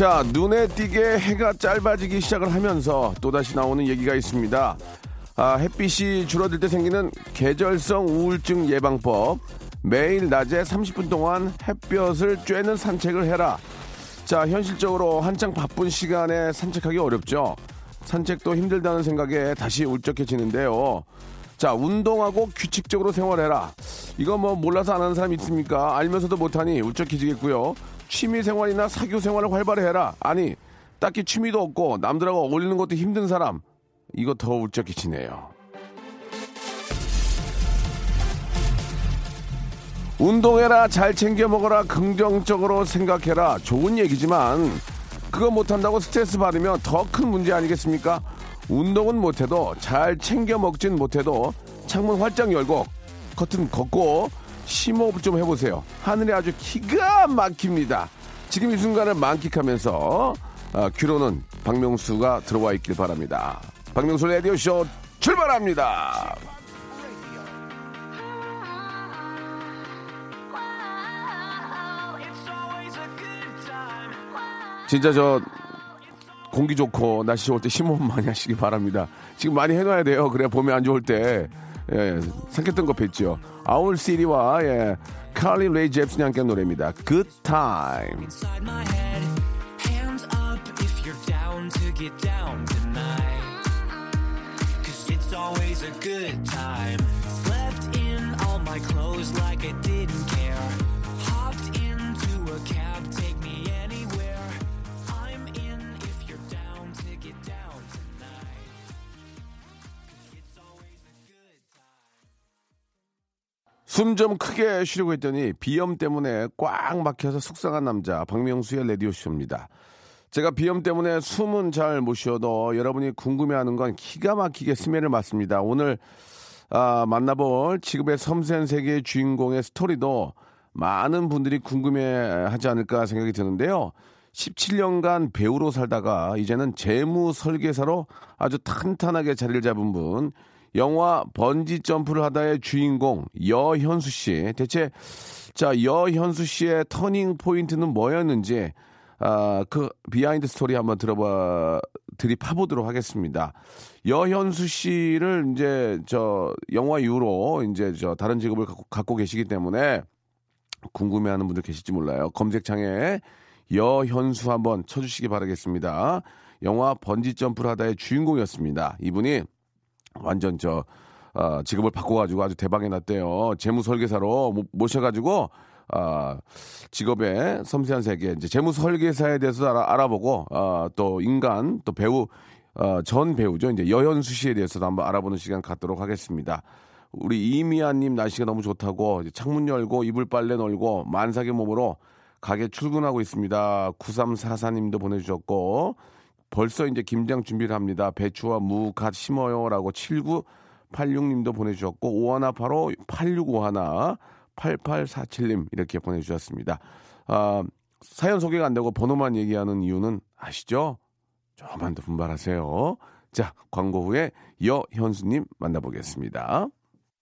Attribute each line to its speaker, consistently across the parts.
Speaker 1: 자, 눈에 띄게 해가 짧아지기 시작을 하면서 또다시 나오는 얘기가 있습니다. 아, 햇빛이 줄어들 때 생기는 계절성 우울증 예방법. 매일 낮에 30분 동안 햇볕을 쬐는 산책을 해라. 자, 현실적으로 한창 바쁜 시간에 산책하기 어렵죠. 산책도 힘들다는 생각에 다시 울적해지는데요. 자, 운동하고 규칙적으로 생활해라. 이거 뭐 몰라서 안 하는 사람 있습니까? 알면서도 못하니 울적해지겠고요. 취미 생활이나 사교 생활을 활발히 해라. 아니, 딱히 취미도 없고 남들하고 어울리는 것도 힘든 사람. 이거 더 울적해지네요. 운동해라, 잘 챙겨 먹어라, 긍정적으로 생각해라. 좋은 얘기지만 그거 못한다고 스트레스 받으면 더 큰 문제 아니겠습니까? 운동은 못해도 잘 챙겨 먹진 못해도 창문 활짝 열고 커튼 걷고 심호흡 좀 해보세요. 하늘이 아주 기가 막힙니다. 지금 이 순간을 만끽하면서 아, 귀로는 박명수가 들어와 있길 바랍니다. 박명수 라디오쇼 출발합니다. 진짜 저 공기 좋고 날씨 좋을 때 심호흡 많이 하시기 바랍니다. 지금 많이 해놔야 돼요. 그래야 봄에 안 좋을 때 예, 삼켰던 거 뵀죠. 아울 시리와 예, 칼리 레이 잽슨이 함께 한 노래입니다. Good Time.
Speaker 2: inside my head. Hands up if you're down to get down tonight. Cause it's always a good time. Slept in all my clothes like I
Speaker 1: 숨 좀 크게 쉬려고 했더니 비염 때문에 꽉 막혀서 속상한 남자 박명수의 라디오쇼입니다. 제가 비염 때문에 숨은 잘 못 쉬어도 여러분이 궁금해하는 건 기가 막히게 스멜을 맡습니다. 오늘 아, 만나볼 지급의 섬세한 세계의 주인공의 스토리도 많은 분들이 궁금해하지 않을까 생각이 드는데요. 17년간 배우로 살다가 이제는 재무 설계사로 아주 탄탄하게 자리를 잡은 분, 영화 번지 점프를 하다의 주인공 여현수 씨. 대체 자 여현수 씨의 turning point는 뭐였는지 아, 그 behind story 한번 들어봐 드립해보도록 하겠습니다. 여현수 씨를 이제 저 영화 이후로 이제 저 다른 직업을 갖고, 갖고 계시기 때문에 궁금해하는 분들 계실지 몰라요. 검색창에 여현수 한번 쳐주시기 바라겠습니다. 영화 번지 점프를 하다의 주인공이었습니다. 이분이 완전 저 어, 직업을 바꿔가지고 아주 대박이 났대요. 재무 설계사로 모- 모셔가지고 아, 직업의 섬세한 세계, 이제 재무 설계사에 대해서 알아, 알아보고 아, 또 인간 또 배우 어, 전 배우죠. 이제 여현수 씨에 대해서도 한번 알아보는 시간 갖도록 하겠습니다. 우리 이미아님 날씨가 너무 좋다고 창문 열고 이불 빨래 널고 만삭의 몸으로 가게 출근하고 있습니다. 9344님도 보내주셨고 벌써 이제 김장 준비를 합니다. 배추와 무 갓 심어요라고 7986님도 보내주셨고 5185 8651 8847님 이렇게 보내주셨습니다. 아, 사연 소개가 안 되고 번호만 얘기하는 이유는 아시죠? 조금만 더 분발하세요. 자, 광고 후에 여현수님 만나보겠습니다.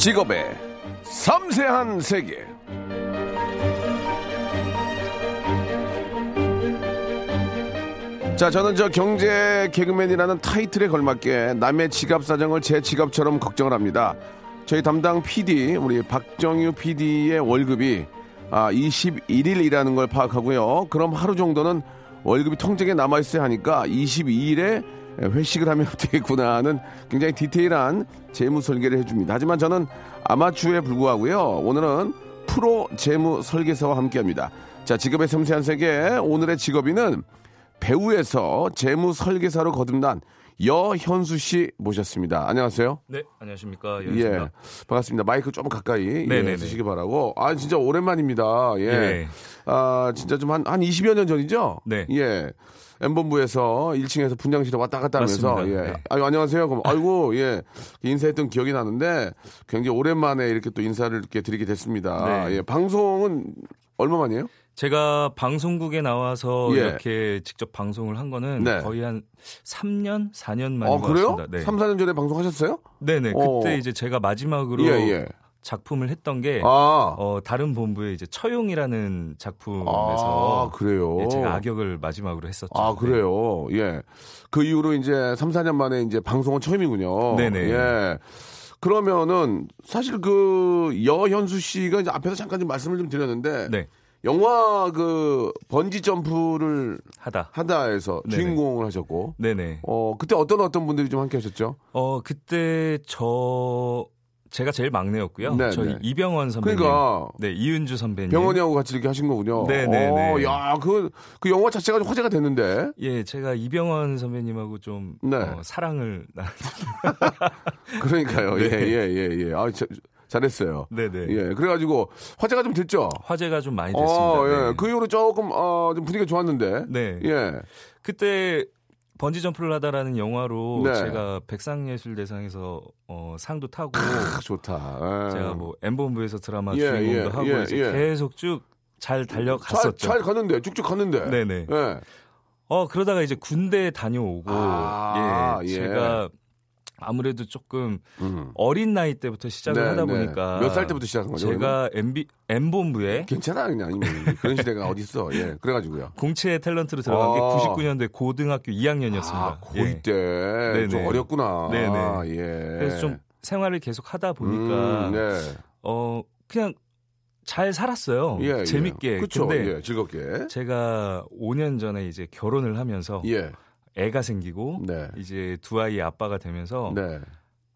Speaker 1: 직업의 섬세한 세계. 자, 저는 저 경제 개그맨이라는 타이틀에 걸맞게 남의 지갑 사정을 제 지갑처럼 걱정을 합니다. 저희 담당 PD 우리 박정유 PD의 월급이 아 21일이라는 걸 파악하고요. 그럼 하루 정도는 월급이 통장에 남아 있어야 하니까 22일에 회식을 하면 되겠구나 하는 굉장히 디테일한 재무 설계를 해줍니다. 하지만 저는 아마추어에 불구하고요. 오늘은 프로 재무 설계사와 함께 합니다. 자, 직업의 섬세한 세계 오늘의 직업인은 배우에서 재무 설계사로 거듭난 여현수 씨 모셨습니다. 안녕하세요.
Speaker 3: 네, 안녕하십니까.
Speaker 1: 예,
Speaker 3: 여현수입니다.
Speaker 1: 반갑습니다. 마이크 좀 가까이 예,
Speaker 3: 네네네.
Speaker 1: 쓰시기 바라고. 아, 진짜 오랜만입니다. 예.
Speaker 3: 예.
Speaker 1: 아, 진짜 좀 한, 한 20여 년 전이죠?
Speaker 3: 네.
Speaker 1: 예. M본부에서 1층에서 분장실에 왔다 갔다 하면서,
Speaker 3: 맞습니다.
Speaker 1: 예.
Speaker 3: 네.
Speaker 1: 아유, 안녕하세요. 그럼, 아이고, 예. 인사했던 기억이 나는데, 굉장히 오랜만에 이렇게 또 인사를 이렇게 드리게 됐습니다.
Speaker 3: 네.
Speaker 1: 예. 방송은 얼마 만이에요?
Speaker 3: 제가 방송국에 나와서
Speaker 1: 예.
Speaker 3: 이렇게 직접 방송을 한 거는
Speaker 1: 네.
Speaker 3: 거의 한 3년, 4년 만인
Speaker 1: 어,
Speaker 3: 것
Speaker 1: 그래요?
Speaker 3: 같습니다. 네.
Speaker 1: 3, 4년 전에 방송하셨어요?
Speaker 3: 네네.
Speaker 1: 어.
Speaker 3: 그때 이제 제가 마지막으로
Speaker 1: 예, 예.
Speaker 3: 작품을 했던 게
Speaker 1: 아.
Speaker 3: 어, 다른 본부의 이제 처용이라는 작품에서
Speaker 1: 아, 그래요?
Speaker 3: 예, 제가 악역을 마지막으로 했었죠.
Speaker 1: 아, 그래요? 예. 그 이후로 이제 3, 4년 만에 이제 방송은 처음이군요.
Speaker 3: 네네.
Speaker 1: 예. 그러면은 사실 그 여현수 씨가 이제 앞에서 잠깐 좀 말씀을 좀 드렸는데
Speaker 3: 네.
Speaker 1: 영화 그 번지 점프를
Speaker 3: 하다.
Speaker 1: 하다 해서
Speaker 3: 네네.
Speaker 1: 주인공을 하셨고
Speaker 3: 네네.
Speaker 1: 어 그때 어떤 어떤 분들이 좀 함께 하셨죠?
Speaker 3: 어, 그때 저 제가 제일 막내였고요.
Speaker 1: 네,
Speaker 3: 저희
Speaker 1: 네.
Speaker 3: 이병헌 선배님.
Speaker 1: 그러니까
Speaker 3: 네, 이은주 선배님.
Speaker 1: 병원이하고 같이 이렇게 하신 거군요.
Speaker 3: 네네네.
Speaker 1: 어, 야, 그, 그 영화 자체가 좀 화제가 됐는데.
Speaker 3: 예, 제가 이병헌 선배님하고 좀
Speaker 1: 네.
Speaker 3: 어, 사랑을 나.
Speaker 1: 그러니까요. 예,
Speaker 3: 네.
Speaker 1: 예, 예, 예. 아, 자- 잘했어요.
Speaker 3: 네네.
Speaker 1: 예. 그래가지고 화제가 좀 됐죠?
Speaker 3: 화제가 좀 많이 됐습니다.
Speaker 1: 어, 예.
Speaker 3: 네.
Speaker 1: 그 이후로 조금, 어, 좀 분위기가 좋았는데.
Speaker 3: 네.
Speaker 1: 예.
Speaker 3: 그때 번지 점프를 하다라는 영화로
Speaker 1: 네.
Speaker 3: 제가 백상예술대상에서 어, 상도 타고
Speaker 1: 크, 좋다. 예.
Speaker 3: 제가 뭐 엠본부에서 드라마
Speaker 1: 예,
Speaker 3: 주인공도
Speaker 1: 예,
Speaker 3: 하고
Speaker 1: 예,
Speaker 3: 이제
Speaker 1: 예.
Speaker 3: 계속 쭉 잘 달려갔었죠.
Speaker 1: 잘, 잘 갔는데, 쭉쭉 갔는데.
Speaker 3: 네네.
Speaker 1: 예.
Speaker 3: 어 그러다가 이제 군대 다녀오고
Speaker 1: 아,
Speaker 3: 예,
Speaker 1: 예.
Speaker 3: 제가 아무래도 조금
Speaker 1: 음.
Speaker 3: 어린 나이 때부터 시작을
Speaker 1: 네,
Speaker 3: 하다
Speaker 1: 네.
Speaker 3: 보니까
Speaker 1: 몇 살 때부터 시작한 거죠?
Speaker 3: 제가 MB M본부에
Speaker 1: 괜찮아, 그냥. 그런 시대가 어딨어. 예. 그래가지고요.
Speaker 3: 공채 탤런트로 들어간 게
Speaker 1: 아.
Speaker 3: 99년도에 고등학교 2학년이었습니다.
Speaker 1: 아, 고2 때. 좀
Speaker 3: 네네.
Speaker 1: 어렸구나.
Speaker 3: 네네.
Speaker 1: 예.
Speaker 3: 그래서 좀 생활을 계속 하다 보니까
Speaker 1: 음, 네.
Speaker 3: 어 그냥 잘 살았어요.
Speaker 1: 예,
Speaker 3: 재밌게.
Speaker 1: 그렇죠.
Speaker 3: 근데
Speaker 1: 예, 즐겁게.
Speaker 3: 제가 5년 전에 이제 결혼을 하면서
Speaker 1: 예.
Speaker 3: 애가 생기고
Speaker 1: 네.
Speaker 3: 이제 두 아이 아빠가 되면서
Speaker 1: 네.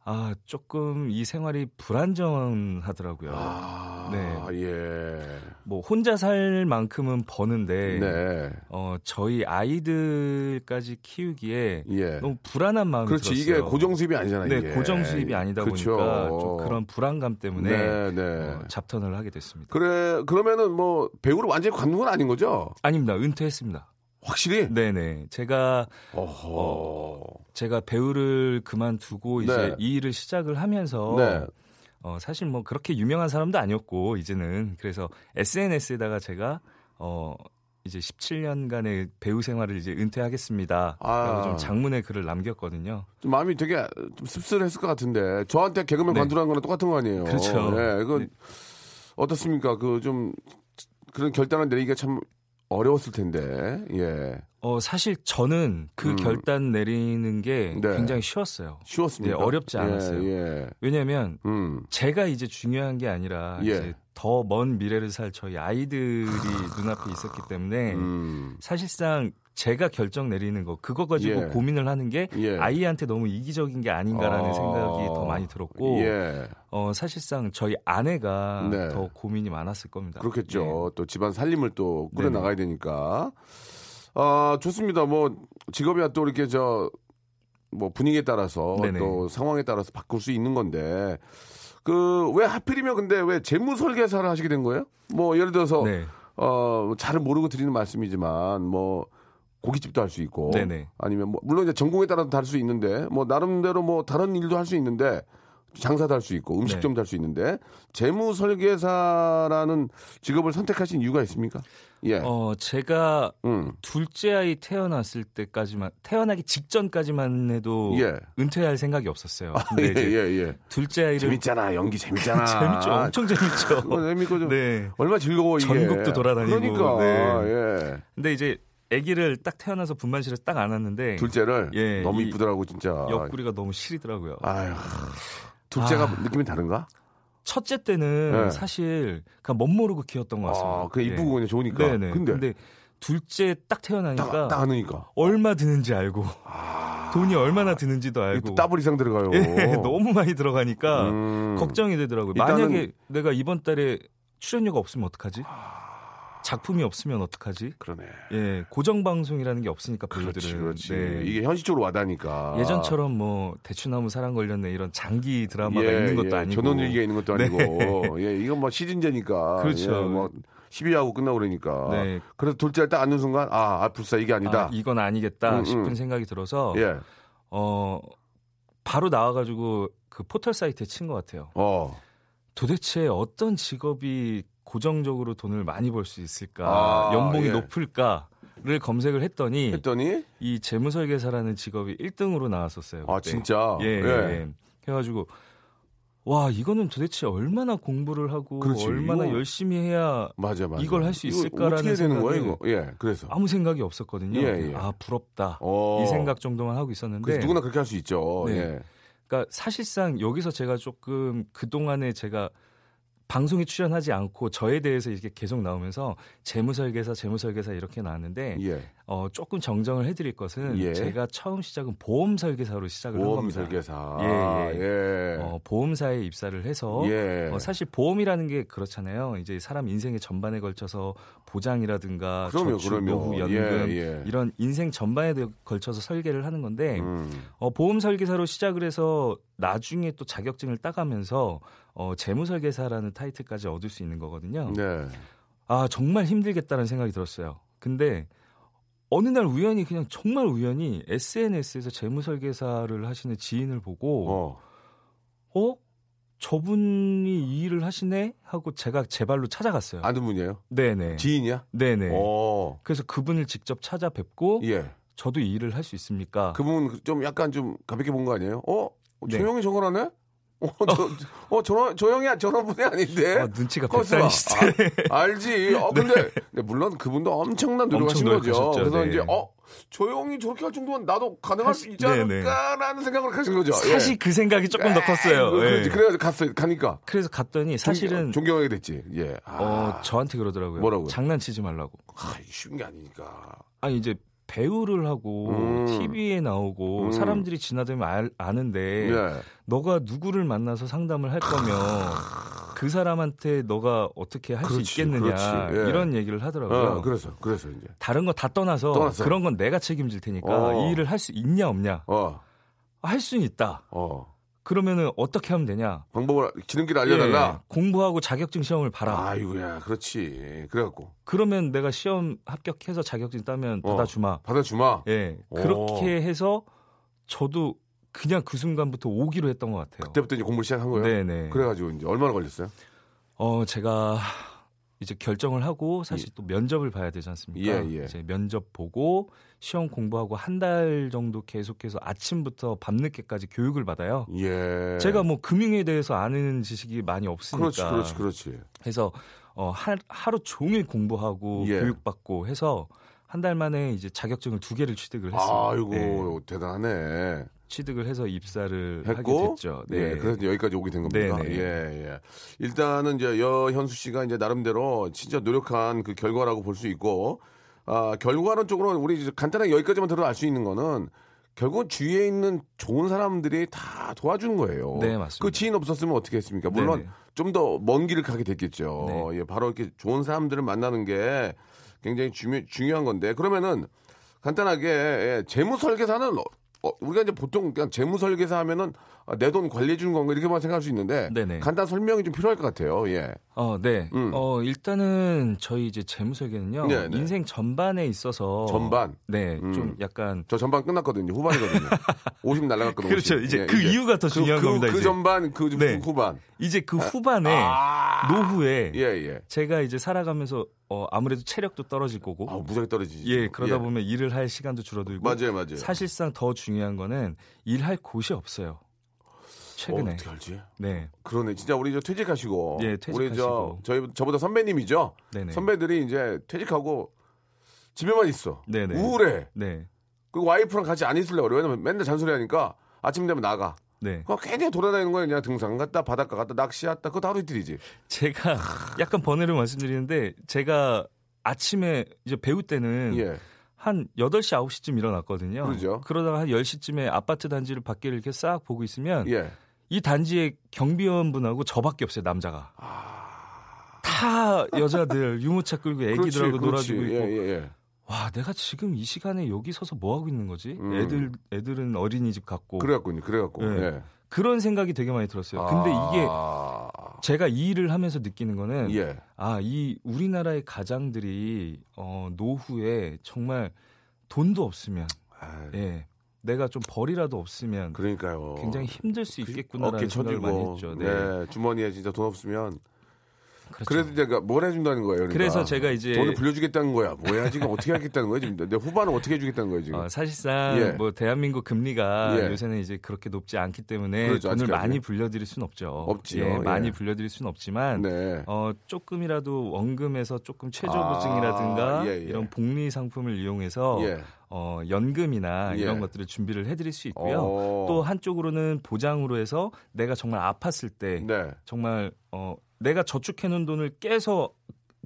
Speaker 3: 아 조금 이 생활이 불안정하더라고요.
Speaker 1: 아,
Speaker 3: 네.
Speaker 1: 예.
Speaker 3: 뭐 혼자 살 만큼은 버는데
Speaker 1: 네.
Speaker 3: 어 저희 아이들까지 키우기에
Speaker 1: 예.
Speaker 3: 너무 불안한 마음이
Speaker 1: 그렇지.
Speaker 3: 들었어요.
Speaker 1: 이게 고정 수입이 아니잖아요.
Speaker 3: 네,
Speaker 1: 이게.
Speaker 3: 고정 수입이 아니다
Speaker 1: 그렇죠.
Speaker 3: 보니까 좀 그런 불안감 때문에
Speaker 1: 네, 네.
Speaker 3: 어, 잡턴을 하게 됐습니다.
Speaker 1: 그래 그러면은 뭐 배우로 완전히 관둔 건 아닌 거죠?
Speaker 3: 아닙니다. 은퇴했습니다.
Speaker 1: 확실히.
Speaker 3: 네네. 제가
Speaker 1: 어허.
Speaker 3: 제가 배우를 그만두고 이제
Speaker 1: 네.
Speaker 3: 이 일을 시작을 하면서
Speaker 1: 네.
Speaker 3: 어, 사실 뭐 그렇게 유명한 사람도 아니었고 이제는 그래서 SNS에다가 제가 어 이제 17년간의 배우 생활을 이제 은퇴하겠습니다.
Speaker 1: 아.
Speaker 3: 라고 좀 장문의 글을 남겼거든요.
Speaker 1: 좀 마음이 되게 좀 씁쓸했을 것 같은데 저한테 개그맨
Speaker 3: 네.
Speaker 1: 관두라는 거랑 똑같은 거 아니에요?
Speaker 3: 그렇죠.
Speaker 1: 네, 이거
Speaker 3: 네.
Speaker 1: 어떻습니까? 그 좀 그런 결단을 내리기가 참 어려웠을 텐데. 예.
Speaker 3: 어 사실 저는 그
Speaker 1: 음.
Speaker 3: 결단 내리는 게
Speaker 1: 네.
Speaker 3: 굉장히 쉬웠어요.
Speaker 1: 쉬웠습니까?
Speaker 3: 네, 어렵지 않았어요.
Speaker 1: 예. 예.
Speaker 3: 왜냐하면
Speaker 1: 음.
Speaker 3: 제가 이제 중요한 게 아니라
Speaker 1: 예.
Speaker 3: 이제 더 먼 미래를 살 저희 아이들이 눈앞에 있었기 때문에
Speaker 1: 음.
Speaker 3: 사실상 제가 결정 내리는 거 그거 가지고
Speaker 1: 예.
Speaker 3: 고민을 하는 게
Speaker 1: 예.
Speaker 3: 아이한테 너무 이기적인 게 아닌가라는
Speaker 1: 아.
Speaker 3: 생각이 더 많이 들었고
Speaker 1: 예.
Speaker 3: 어, 사실상 저희 아내가
Speaker 1: 네.
Speaker 3: 더 고민이 많았을 겁니다.
Speaker 1: 그렇겠죠. 또 집안 살림을 또 꾸려
Speaker 3: 예.
Speaker 1: 나가야 되니까. 아, 좋습니다. 뭐 직업이야 또 이렇게 저 뭐 분위기에 따라서
Speaker 3: 네네.
Speaker 1: 또 상황에 따라서 바꿀 수 있는 건데 그 왜 하필이면 근데 왜 재무 설계사를 하시게 된 거예요? 뭐 예를 들어서
Speaker 3: 네.
Speaker 1: 어, 잘 모르고 드리는 말씀이지만 뭐 고깃집도 할 수 있고
Speaker 3: 네네.
Speaker 1: 아니면 뭐 물론 이제 전공에 따라서 다를 수 있는데 뭐 나름대로 뭐 다른 일도 할 수 있는데 장사도 할 수 있고 음식점도 할수 있는데 재무 설계사라는 직업을 선택하신 이유가 있습니까? 예.
Speaker 3: 어, 제가
Speaker 1: 음.
Speaker 3: 둘째 아이 태어났을 때까지만 태어나기 직전까지만 해도
Speaker 1: 예.
Speaker 3: 은퇴할 생각이 없었어요.
Speaker 1: 예,
Speaker 3: 근데 이제
Speaker 1: 예, 예.
Speaker 3: 둘째 아이를
Speaker 1: 재밌잖아. 연기 재밌잖아.
Speaker 3: 재밌죠. 엄청 재밌죠.
Speaker 1: 재밌고 좀
Speaker 3: 네.
Speaker 1: 얼마나 즐거워 이게.
Speaker 3: 전국도 돌아다니고.
Speaker 1: 그러니까.
Speaker 3: 네.
Speaker 1: 예.
Speaker 3: 근데 이제 아기를 딱 태어나서 분만실에서 딱 안았는데
Speaker 1: 둘째를
Speaker 3: 예,
Speaker 1: 너무
Speaker 3: 이
Speaker 1: 이쁘더라고 진짜.
Speaker 3: 옆구리가 너무 시리더라고요.
Speaker 1: 아휴. 둘째가
Speaker 3: 아.
Speaker 1: 느낌이 다른가?
Speaker 3: 첫째 때는
Speaker 1: 네.
Speaker 3: 사실 그냥 멋 모르고 키웠던 것 같습니다.
Speaker 1: 아, 그게 이쁘고 그냥 좋으니까.
Speaker 3: 네네.
Speaker 1: 근데,
Speaker 3: 근데, 둘째 딱 태어나니까
Speaker 1: 딱, 딱 하니까.
Speaker 3: 얼마 드는지 알고
Speaker 1: 아.
Speaker 3: 돈이 얼마나 드는지도 알고
Speaker 1: 또 더블 이상 들어가요.
Speaker 3: 예, 너무 많이 들어가니까
Speaker 1: 음.
Speaker 3: 걱정이 되더라고요.
Speaker 1: 일단은-
Speaker 3: 만약에 내가 이번 달에 출연료가 없으면 어떡하지? 작품이 없으면 어떡하지?
Speaker 1: 그러네.
Speaker 3: 예, 고정 방송이라는 게 없으니까
Speaker 1: 그렇지,
Speaker 3: 배우들은
Speaker 1: 그렇지.
Speaker 3: 네.
Speaker 1: 이게 현실적으로 와닿으니까.
Speaker 3: 예전처럼 뭐 대추나무 사랑 걸렸네 이런 장기 드라마가
Speaker 1: 예,
Speaker 3: 있는 것도
Speaker 1: 예.
Speaker 3: 아니고
Speaker 1: 전원일기가 있는 것도
Speaker 3: 네.
Speaker 1: 아니고. 예, 이건 뭐 시즌제니까.
Speaker 3: 그렇죠.
Speaker 1: 예, 뭐 12하고 끝나고 그러니까.
Speaker 3: 네.
Speaker 1: 그래서 둘째를 딱 앉는 순간, 아, 아 불사 이게 아니다.
Speaker 3: 아, 이건 아니겠다
Speaker 1: 음,
Speaker 3: 싶은
Speaker 1: 음.
Speaker 3: 생각이 들어서
Speaker 1: 예.
Speaker 3: 어 바로 나와 가지고 그 포털 사이트에 친 것 같아요.
Speaker 1: 어.
Speaker 3: 도대체 어떤 직업이 고정적으로 돈을 많이 벌 수 있을까,
Speaker 1: 아,
Speaker 3: 연봉이
Speaker 1: 예.
Speaker 3: 높을까를 검색을 했더니
Speaker 1: 했더니,
Speaker 3: 이 재무설계사라는 직업이 1등으로 나왔었어요.
Speaker 1: 아,
Speaker 3: 그때.
Speaker 1: 진짜?
Speaker 3: 예, 예. 예. 해가지고 와 이거는 도대체 얼마나 공부를 하고
Speaker 1: 그렇지,
Speaker 3: 얼마나
Speaker 1: 이거-
Speaker 3: 열심히 해야
Speaker 1: 맞아, 맞아.
Speaker 3: 이걸 할수
Speaker 1: 이거
Speaker 3: 있을까라는
Speaker 1: 되는 거야, 이거? 예, 그래서.
Speaker 3: 아무 생각이 없었거든요.
Speaker 1: 예, 예.
Speaker 3: 아 부럽다
Speaker 1: 어.
Speaker 3: 이 생각 정도만 하고 있었는데
Speaker 1: 누구나 그렇게 할 수 있죠.
Speaker 3: 네.
Speaker 1: 예.
Speaker 3: 그러니까 사실상 여기서 제가 조금 그 동안에 제가 방송에 출연하지 않고 저에 대해서 이렇게 계속 나오면서 재무설계사, 재무설계사 이렇게 나왔는데
Speaker 1: 예.
Speaker 3: 어, 조금 정정을 해드릴 것은
Speaker 1: 예.
Speaker 3: 제가 처음 시작은 보험 설계사로 시작을 한
Speaker 1: 보험
Speaker 3: 겁니다.
Speaker 1: 설계사.
Speaker 3: 예, 예.
Speaker 1: 예.
Speaker 3: 어, 보험사에 입사를 해서
Speaker 1: 예.
Speaker 3: 어, 사실 보험이라는 게 그렇잖아요. 이제 사람 인생의 전반에 걸쳐서 보장이라든가
Speaker 1: 그럼요,
Speaker 3: 저축,
Speaker 1: 그럼요.
Speaker 3: 노후, 연금
Speaker 1: 예, 예.
Speaker 3: 이런 인생 전반에 걸쳐서 설계를 하는 건데
Speaker 1: 음.
Speaker 3: 어, 보험 설계사로 시작을 해서 나중에 또 자격증을 따가면서 어, 재무 설계사라는 타이틀까지 얻을 수 있는 거거든요.
Speaker 1: 네.
Speaker 3: 아 정말 힘들겠다는 생각이 들었어요. 근데 어느 날 우연히 그냥 정말 우연히 SNS에서 재무 설계사를 하시는 지인을 보고
Speaker 1: 어.
Speaker 3: 어? 저분이 이 일을 하시네 하고 제가 제 발로 찾아갔어요.
Speaker 1: 아는 분이에요?
Speaker 3: 네네.
Speaker 1: 지인이야?
Speaker 3: 네네.
Speaker 1: 어.
Speaker 3: 그래서 그분을 직접 찾아뵙고
Speaker 1: 예.
Speaker 3: 저도 이 일을 할 수 있습니까?
Speaker 1: 그분 좀 약간 좀 가볍게 본 거 아니에요? 어?
Speaker 3: 네.
Speaker 1: 조용히 저걸 하네? 어, 저, 어, 저런, 조용히, 저런 분이 아닌데?
Speaker 3: 아, 눈치가. 백단이시대.
Speaker 1: 아, 알지. 어, 근데, 근데 물론 그분도 엄청난 노력하신
Speaker 3: 엄청
Speaker 1: 거죠. 그래서
Speaker 3: 네.
Speaker 1: 이제, 어, 조용히 저렇게 할 정도면 나도 가능할 수 있지
Speaker 3: 네, 네.
Speaker 1: 않을까라는 생각을 하신 거죠.
Speaker 3: 사실 그 생각이 조금 더 컸어요.
Speaker 1: 그,
Speaker 3: 예.
Speaker 1: 그래가지고 갔어요. 가니까.
Speaker 3: 그래서 갔더니 사실은
Speaker 1: 존경, 하게 됐지. 예. 아,
Speaker 3: 어, 저한테 그러더라고요.
Speaker 1: 뭐라고요?
Speaker 3: 장난치지 말라고.
Speaker 1: 아, 쉬운 게 아니니까.
Speaker 3: 아니 이제 배우를 하고
Speaker 1: 음.
Speaker 3: TV에 나오고
Speaker 1: 음.
Speaker 3: 사람들이 지나다니면 알- 아는데
Speaker 1: 예.
Speaker 3: 너가 누구를 만나서 상담을 할 거면 그 사람한테 너가 어떻게 할 수 있겠느냐.
Speaker 1: 예.
Speaker 3: 이런 얘기를 하더라고요.
Speaker 1: 어, 그래서, 그래서 이제.
Speaker 3: 다른 거 다 떠나서
Speaker 1: 떠났어.
Speaker 3: 그런 건 내가 책임질 테니까
Speaker 1: 어.
Speaker 3: 이 일을 할 수 있냐 없냐
Speaker 1: 어,
Speaker 3: 할 수는 있다.
Speaker 1: 어.
Speaker 3: 그러면은 어떻게 하면 되냐?
Speaker 1: 방법을, 지름길 알려달라.
Speaker 3: 예, 공부하고 자격증 시험을 봐라.
Speaker 1: 아이고야, 그렇지. 그래갖고.
Speaker 3: 그러면 내가 시험 합격해서 자격증 따면
Speaker 1: 어.
Speaker 3: 받아주마.
Speaker 1: 받아주마.
Speaker 3: 예,
Speaker 1: 오.
Speaker 3: 그렇게 해서 저도 그냥 그 순간부터 오기로 했던 것 같아요.
Speaker 1: 그때부터 이제 공부를 시작한 거예요?
Speaker 3: 네네.
Speaker 1: 그래가지고 이제 얼마나 걸렸어요?
Speaker 3: 어, 제가 이제 결정을 하고 사실 또 면접을 봐야 되지 않습니까?
Speaker 1: 예, 예.
Speaker 3: 이제 면접 보고 시험 공부하고 한 달 정도 계속해서 아침부터 밤늦게까지 교육을 받아요.
Speaker 1: 예.
Speaker 3: 제가 뭐 금융에 대해서 아는 지식이 많이 없으니까.
Speaker 1: 그렇지, 그렇지, 그렇지.
Speaker 3: 해서 어, 하, 하루 종일 공부하고
Speaker 1: 예.
Speaker 3: 교육받고 해서 한 달 만에 이제 자격증을 두 개를 취득을 했어요.
Speaker 1: 아이고,
Speaker 3: 네,
Speaker 1: 대단하네.
Speaker 3: 취득을 해서 입사를
Speaker 1: 했고,
Speaker 3: 됐죠. 네.
Speaker 1: 예, 그래서 여기까지 오게 된 겁니다.
Speaker 3: 네네.
Speaker 1: 예, 예. 일단은 이제 여현수 씨가 이제 나름대로 진짜 노력한 그 결과라고 볼 수 있고, 아, 결과론 쪽으로 우리 간단하게 여기까지만 들어 알 수 있는 거는 결국 주위에 있는 좋은 사람들이 다 도와주는 거예요.
Speaker 3: 네, 맞습니다.
Speaker 1: 그 지인 없었으면 어떻게 했습니까? 물론
Speaker 3: 네네.
Speaker 1: 좀더 먼 길을 가게 됐겠죠.
Speaker 3: 네.
Speaker 1: 예, 바로 이렇게 좋은 사람들을 만나는 게 굉장히 중요, 중요한 건데 그러면은 간단하게 예, 재무 설계사는 어, 어, 우리가 이제 보통 그냥 재무 설계사 하면은 내돈 관리해 주는 건가 이렇게만 생각할 수 있는데
Speaker 3: 네네.
Speaker 1: 간단 설명이 좀 필요할 것 같아요. 예.
Speaker 3: 어, 네.
Speaker 1: 음.
Speaker 3: 어, 일단은 저희 이제 재무 설계는요.
Speaker 1: 네, 네.
Speaker 3: 인생 전반에 있어서
Speaker 1: 전반?
Speaker 3: 네,
Speaker 1: 음.
Speaker 3: 좀 약간
Speaker 1: 저 전반 끝났거든요. 후반이거든요. 50 날라갔거든요.
Speaker 3: 그렇죠.
Speaker 1: 50.
Speaker 3: 이제
Speaker 1: 예,
Speaker 3: 그 이유가 더 중요한
Speaker 1: 그,
Speaker 3: 겁니다,
Speaker 1: 그
Speaker 3: 이제.
Speaker 1: 전반 그
Speaker 3: 네.
Speaker 1: 후반.
Speaker 3: 이제 그 후반에
Speaker 1: 아.
Speaker 3: 노후에
Speaker 1: 예, 예.
Speaker 3: 제가 이제 살아가면서 어, 아무래도 체력도 떨어질 거고
Speaker 1: 아, 무지하게 떨어지지.
Speaker 3: 예, 그러다 보면 일을 할 시간도 줄어들고
Speaker 1: 맞아요, 맞아요.
Speaker 3: 사실상 더 중요한 거는 일할 곳이 없어요. 최근에.
Speaker 1: 어, 어떻게 알지?
Speaker 3: 네.
Speaker 1: 그러네. 진짜 우리 저 퇴직하시고.
Speaker 3: 예,
Speaker 1: 우리 저
Speaker 3: 퇴직하시고.
Speaker 1: 저희 저보다 선배님이죠.
Speaker 3: 네네.
Speaker 1: 선배들이 이제 퇴직하고 집에만 있어.
Speaker 3: 네네.
Speaker 1: 우울해.
Speaker 3: 네.
Speaker 1: 그 와이프랑 같이 안 있으려고 그래. 왜냐면 맨날 잔소리 하니까 아침 되면 나가.
Speaker 3: 네.
Speaker 1: 그거 괜히 돌아다니는 거예요. 그냥 등산 갔다 바닷가 갔다 낚시 갔다 그거 다 하루 이틀이지.
Speaker 3: 제가 약간 번외를 말씀드리는데 제가 아침에 이제 배우 때는
Speaker 1: 예.
Speaker 3: 한 8시, 9시쯤 일어났거든요.
Speaker 1: 그러죠.
Speaker 3: 그러다가 한 10시쯤에 아파트 단지를 밖에를 이렇게 싹 보고 있으면
Speaker 1: 예.
Speaker 3: 이 단지의 경비원분하고 저밖에 없어요, 남자가.
Speaker 1: 아.
Speaker 3: 다 여자들 유모차 끌고 애기들하고 놀아주고 있고.
Speaker 1: 예, 예, 예.
Speaker 3: 와, 내가 지금 이 시간에 여기 서서 뭐 하고 있는 거지?
Speaker 1: 음.
Speaker 3: 애들 애들은 어린이집 갔고.
Speaker 1: 그래갖군요. 그래갖고.
Speaker 3: 네.
Speaker 1: 예.
Speaker 3: 그런 생각이 되게 많이 들었어요. 근데 이게
Speaker 1: 아.
Speaker 3: 제가 이 일을 하면서 느끼는 거는
Speaker 1: 예.
Speaker 3: 아, 이 우리나라의 가장들이 어, 노후에 정말 돈도 없으면
Speaker 1: 아,
Speaker 3: 예. 내가 좀 벌이라도 없으면
Speaker 1: 그러니까요.
Speaker 3: 굉장히 힘들 수
Speaker 1: 어깨
Speaker 3: 있겠구나라는 생각을 많이
Speaker 1: 쳐주고.
Speaker 3: 했죠.
Speaker 1: 네.
Speaker 3: 네.
Speaker 1: 주머니에 진짜 돈 없으면
Speaker 3: 그렇죠.
Speaker 1: 그래도 이제 그뭘 해준다는 거예요. 그러니까.
Speaker 3: 그래서 제가 이제
Speaker 1: 돈을 불려주겠다는 거야. 뭐야 지금 어떻게 하겠다는 거야 지금. 내 후반은 어떻게 해주겠다는 거예요 지금.
Speaker 3: 어, 사실상
Speaker 1: 예.
Speaker 3: 뭐 대한민국 금리가
Speaker 1: 예.
Speaker 3: 요새는 이제 그렇게 높지 않기 때문에
Speaker 1: 그렇죠,
Speaker 3: 돈을
Speaker 1: 아직까지는.
Speaker 3: 많이 불려드릴 수는 없죠.
Speaker 1: 없지요.
Speaker 3: 예,
Speaker 1: 예.
Speaker 3: 많이 불려드릴 수는 없지만
Speaker 1: 네.
Speaker 3: 어, 조금이라도 원금에서 조금 최저보증이라든가
Speaker 1: 아, 예, 예.
Speaker 3: 이런 복리 상품을 이용해서
Speaker 1: 예.
Speaker 3: 어, 연금이나
Speaker 1: 예.
Speaker 3: 이런 것들을 준비를 해드릴 수 있고요.
Speaker 1: 어.
Speaker 3: 또 한쪽으로는 보장으로 해서 내가 정말 아팠을 때
Speaker 1: 네.
Speaker 3: 정말 어, 내가 저축해 놓은 돈을 깨서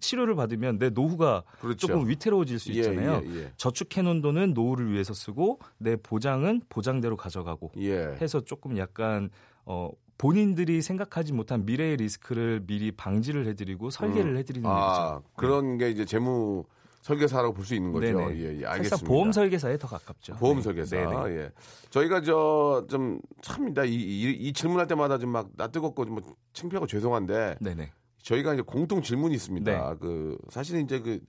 Speaker 3: 치료를 받으면 내 노후가
Speaker 1: 그렇죠.
Speaker 3: 조금 위태로워질 수
Speaker 1: 예,
Speaker 3: 있잖아요.
Speaker 1: 예, 예.
Speaker 3: 저축해 놓은 돈은 노후를 위해서 쓰고 내 보장은 보장대로 가져가고
Speaker 1: 예.
Speaker 3: 해서 조금 약간 어, 본인들이 생각하지 못한 미래의 리스크를 미리 방지를 해드리고 설계를 해드리는
Speaker 1: 아
Speaker 3: 일이죠.
Speaker 1: 그런 게 이제 재무 설계사라고 볼 수 있는 거죠.
Speaker 3: 네네.
Speaker 1: 예, 예, 알겠습니다.
Speaker 3: 보험 설계사에 더 가깝죠.
Speaker 1: 보험
Speaker 3: 네.
Speaker 1: 설계사.
Speaker 3: 네네.
Speaker 1: 예. 저희가 저 좀 참니다 이, 이, 이 질문할 때마다 좀 막 나 뜨겁고 좀 뭐 창피하고 죄송한데
Speaker 3: 네네.
Speaker 1: 저희가 이제 공통 질문이 있습니다.
Speaker 3: 네.
Speaker 1: 그 사실 이제 그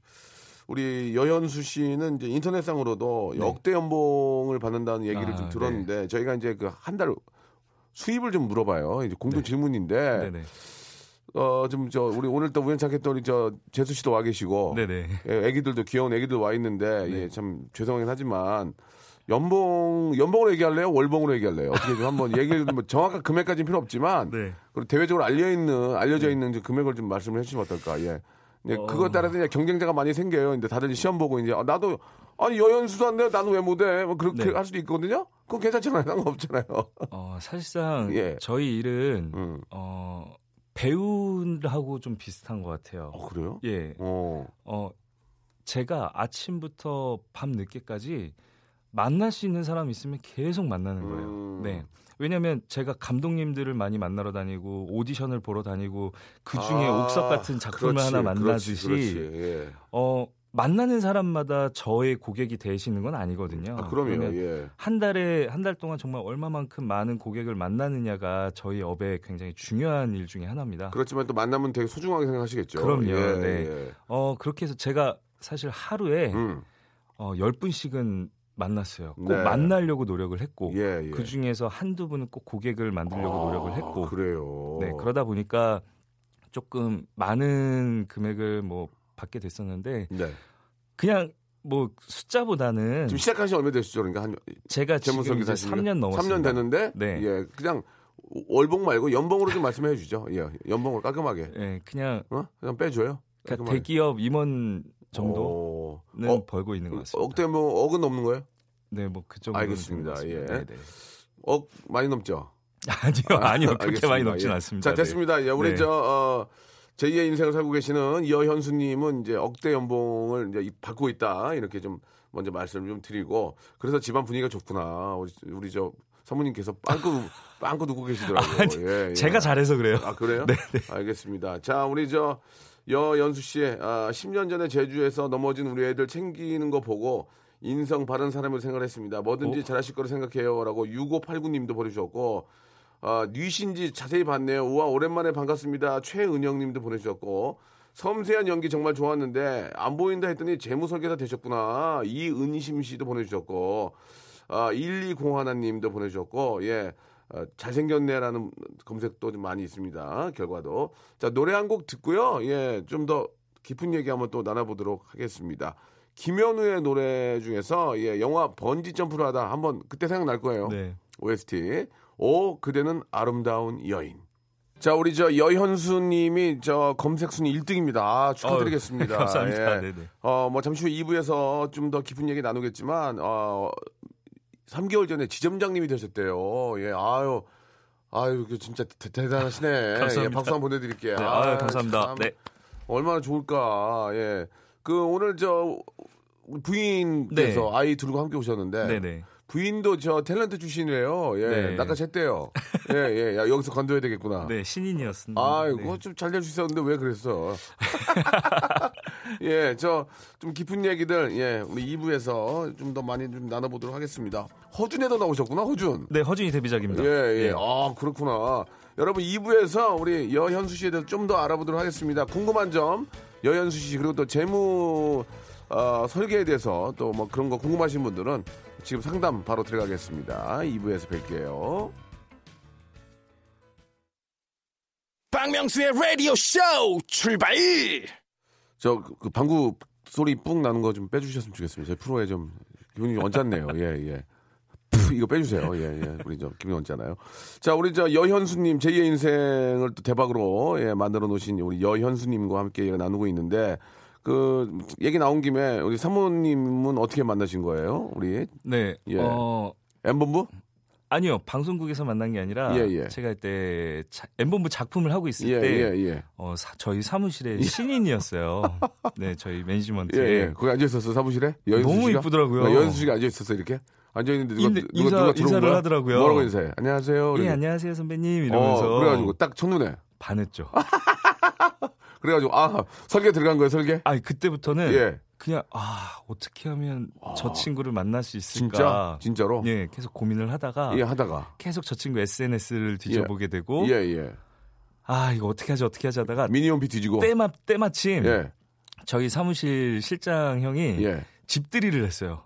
Speaker 1: 우리 여현수 씨는 이제 인터넷상으로도
Speaker 3: 네.
Speaker 1: 역대 연봉을 받는다는 얘기를
Speaker 3: 아,
Speaker 1: 좀 들었는데 저희가 이제 그 한 달 수입을 좀 물어봐요. 이제 공통 질문인데
Speaker 3: 네네.
Speaker 1: 어 좀 저 우리 오늘 또 우연찮게 또 우리 저 재수 씨도 와 계시고
Speaker 3: 네네.
Speaker 1: 예, 애기들도 귀여운 애기들 와 있는데
Speaker 3: 네.
Speaker 1: 예, 참 죄송하긴 하지만 연봉 연봉으로 얘기할래요? 월봉으로 얘기할래요? 어떻게 좀 한번 얘기를 뭐 정확한 금액까지는 필요 없지만
Speaker 3: 네.
Speaker 1: 그리고 대외적으로 알려 있는 알려져 있는 이제 금액을 좀 말씀을 해주시면 어떨까? 예. 네,
Speaker 3: 어.
Speaker 1: 그것 따라서 이제 경쟁자가 많이 생겨요. 근데 다들 시험 보고 이제 아, 나도 아니 여연수도 안 돼. 나는 왜 못해? 뭐 그렇게
Speaker 3: 네.
Speaker 1: 할 수도 있거든요. 그건 괜찮잖아요. 상관없잖아요.
Speaker 3: 어, 사실상
Speaker 1: 예.
Speaker 3: 저희 일은
Speaker 1: 음.
Speaker 3: 어, 배우하고 좀 비슷한 것 같아요.
Speaker 1: 어, 그래요?
Speaker 3: 예.
Speaker 1: 어.
Speaker 3: 어, 제가 아침부터 밤 늦게까지 만날 수 있는 사람 있으면 계속 만나는 거예요.
Speaker 1: 음.
Speaker 3: 네. 왜냐면 제가 감독님들을 많이 만나러 다니고 오디션을 보러 다니고 그 중에
Speaker 1: 아,
Speaker 3: 옥석 같은 작품을
Speaker 1: 그렇지,
Speaker 3: 하나 만나듯이
Speaker 1: 그렇지, 예.
Speaker 3: 어 만나는 사람마다 저의 고객이 되시는 건 아니거든요.
Speaker 1: 아, 그럼요.
Speaker 3: 그러면
Speaker 1: 예.
Speaker 3: 한 달에 한 달 동안 정말 얼마만큼 많은 고객을 만나느냐가 저희 업의 굉장히 중요한 일 중에 하나입니다.
Speaker 1: 그렇지만 또 만나면 되게 소중하게 생각하시겠죠.
Speaker 3: 그럼요.
Speaker 1: 예,
Speaker 3: 네.
Speaker 1: 예.
Speaker 3: 어 그렇게 해서 제가 사실 하루에
Speaker 1: 음.
Speaker 3: 어 10분씩은 만났어요. 꼭
Speaker 1: 네.
Speaker 3: 만나려고 노력을 했고
Speaker 1: 예, 예.
Speaker 3: 그 중에서 한두 분은 꼭 고객을 만들려고 노력을 했고
Speaker 1: 아, 그래요.
Speaker 3: 네, 그러다 보니까 조금 많은 금액을 뭐 받게 됐었는데
Speaker 1: 네.
Speaker 3: 그냥 뭐 숫자보다는
Speaker 1: 지금 시작한 지 얼마 됐죠? 그러니까 한
Speaker 3: 제가 지금 이제
Speaker 1: 사시면
Speaker 3: 3년 넘었습니다.
Speaker 1: 3년 됐는데
Speaker 3: 네.
Speaker 1: 예, 그냥 월봉 말고 연봉으로 좀 말씀해 주죠. 예. 연봉을 깔끔하게.
Speaker 3: 예, 그냥
Speaker 1: 어? 그냥 빼 줘요.
Speaker 3: 그러니까 대기업 임원 정도는
Speaker 1: 어,
Speaker 3: 벌고 있는 것 같습니다.
Speaker 1: 억대 뭐 억은 넘는 거예요?
Speaker 3: 네, 뭐 그 정도
Speaker 1: 알겠습니다. 예.
Speaker 3: 네, 네.
Speaker 1: 억 많이 넘죠.
Speaker 3: 아니요, 아니요, 그렇게
Speaker 1: 알겠습니다.
Speaker 3: 많이 넘진
Speaker 1: 예.
Speaker 3: 않습니다.
Speaker 1: 자, 됐습니다. 예, 우리
Speaker 3: 네.
Speaker 1: 저 어, 제2의 인생을 살고 계시는 여현수님은 이제 억대 연봉을 이제 받고 있다 이렇게 좀 먼저 말씀을 좀 드리고 그래서 집안 분위기가 좋구나. 우리, 우리 저 사모님께서 빵꾸 빵꾸 두고 계시더라고요.
Speaker 3: 아니,
Speaker 1: 예, 예.
Speaker 3: 제가 잘해서 그래요.
Speaker 1: 아 그래요? 네, 알겠습니다. 자, 우리 저 여연수 씨, 아, 10년 전에 제주에서 넘어진 우리 애들 챙기는 거 보고 인성 바른 사람을 생각했습니다. 뭐든지
Speaker 3: 어?
Speaker 1: 잘하실 거로 생각해요라고 6589님도 보내주셨고. 아, 뉘신지 자세히 봤네요. 우와, 오랜만에 반갑습니다. 최은영 님도 보내주셨고. 섬세한 연기 정말 좋았는데 안 보인다 했더니 재무설계사 되셨구나. 이은심 씨도 보내주셨고. 아, 1201 님도 보내주셨고. 예. 어, 잘생겼네라는 검색도 좀 많이 있습니다. 결과도. 자, 노래 한 곡 듣고요. 예, 좀 더 깊은 얘기 한번 또 나눠보도록 하겠습니다. 김현우의 노래 중에서 예, 영화 번지 점프를 하다 한번 그때 생각날 거예요.
Speaker 3: 네.
Speaker 1: OST. 오, 그대는 아름다운 여인. 자, 우리 저 여현수 님이 저 검색 순위 1등입니다. 아, 축하드리겠습니다.
Speaker 3: 어휴, 감사합니다.
Speaker 1: 예.
Speaker 3: 네네.
Speaker 1: 어, 뭐 잠시 후 2부에서 좀 더 깊은 얘기 나누겠지만, 어, 3개월 전에 지점장님이 되셨대요. 예, 아유, 아유, 그 진짜 대, 대단하시네. 예,
Speaker 3: 감사합니다.
Speaker 1: 박수 한번 보내 드릴게요.
Speaker 3: 네,
Speaker 1: 아유,
Speaker 3: 아유, 감사합니다.
Speaker 1: 참.
Speaker 3: 네.
Speaker 1: 얼마나 좋을까. 예. 그 오늘 저 부인께서
Speaker 3: 네.
Speaker 1: 아이 두고 함께 오셨는데
Speaker 3: 네네.
Speaker 1: 부인도 저 탤런트 출신이에요. 예.
Speaker 3: 네.
Speaker 1: 낚아챘대요. 예, 예. 야, 여기서 건져야 되겠구나.
Speaker 3: 네, 신인이었습니다.
Speaker 1: 아이고,
Speaker 3: 네.
Speaker 1: 좀잘 될 수 있었는데 왜 그랬어? 예, 저 좀 깊은 얘기들, 예, 우리 2부에서 좀 더 많이 좀 나눠보도록 하겠습니다. 허준에도 나오셨구나, 허준.
Speaker 3: 네, 허준이 데뷔작입니다.
Speaker 1: 예, 예.
Speaker 3: 네.
Speaker 1: 아, 그렇구나. 여러분 2부에서 우리 여현수 씨에 대해서 좀 더 알아보도록 하겠습니다. 궁금한 점, 여현수 씨, 그리고 또 재무 어, 설계에 대해서 또 뭐 그런 거 궁금하신 분들은 지금 상담 바로 들어가겠습니다. 2부에서 뵐게요.
Speaker 4: 박명수의 라디오 쇼 출발!
Speaker 1: 저 그 방구 소리 뿡 나는 거 좀 빼주셨으면 좋겠습니다. 저희 프로에 좀 기분이 좀 언짢네요. 예, 예. 푸, 이거 빼주세요. 예, 예. 우리 저 기분이 언짢아요. 자, 우리 저 여현수님 제2의 인생을 또 대박으로 예, 만들어 놓으신 우리 여현수님과 함께 나누고 있는데 그 얘기 나온 김에 우리 사모님은 어떻게 만나신 거예요? 우리
Speaker 3: 네.
Speaker 1: 예.
Speaker 3: 어,
Speaker 1: 엠본부?
Speaker 3: 아니요. 방송국에서 만난 게 아니라
Speaker 1: 예, 예.
Speaker 3: 제가 자- 엠본부 작품을 하고 있을
Speaker 1: 예,
Speaker 3: 때
Speaker 1: 예, 예.
Speaker 3: 어, 사- 저희 사무실에 신인이었어요. 네, 저희
Speaker 1: 예,
Speaker 3: 매니지먼트에.
Speaker 1: 예. 거기 앉아 있었어 사무실에?
Speaker 3: 너무? 이쁘더라고요.
Speaker 1: 어, 여현수 씨가 앉아 있었어 이렇게? 앉아 있는데 누가
Speaker 3: 인데-
Speaker 1: 누가
Speaker 3: 인사-
Speaker 1: 누가 들어온 거야?
Speaker 3: 하더라고요.
Speaker 1: 뭐라고 인사해? 안녕하세요.
Speaker 3: 예,
Speaker 1: 이러고.
Speaker 3: 안녕하세요, 선배님. 이러면서.
Speaker 1: 어, 그래가지고 딱 첫눈에
Speaker 3: 반했죠.
Speaker 1: 그래가지고 아 설계 들어간 거예요 설계?
Speaker 3: 아니, 그때부터는
Speaker 1: 예.
Speaker 3: 그냥, 아, 어떻게 하면 저 친구를 만날 수 있을까.
Speaker 1: 진짜 진짜로
Speaker 3: 예, 계속 고민을 하다가.
Speaker 1: 예 하다가
Speaker 3: 계속 저 친구 SNS를 뒤져보게 되고.
Speaker 1: 예 예.
Speaker 3: 아, 이거 어떻게 하지, 어떻게 하지 하다가.
Speaker 1: 미니홈피 뒤지고
Speaker 3: 때마, 때마침.
Speaker 1: 예
Speaker 3: 저희 사무실 실장 형이
Speaker 1: 예.
Speaker 3: 집들이를 했어요.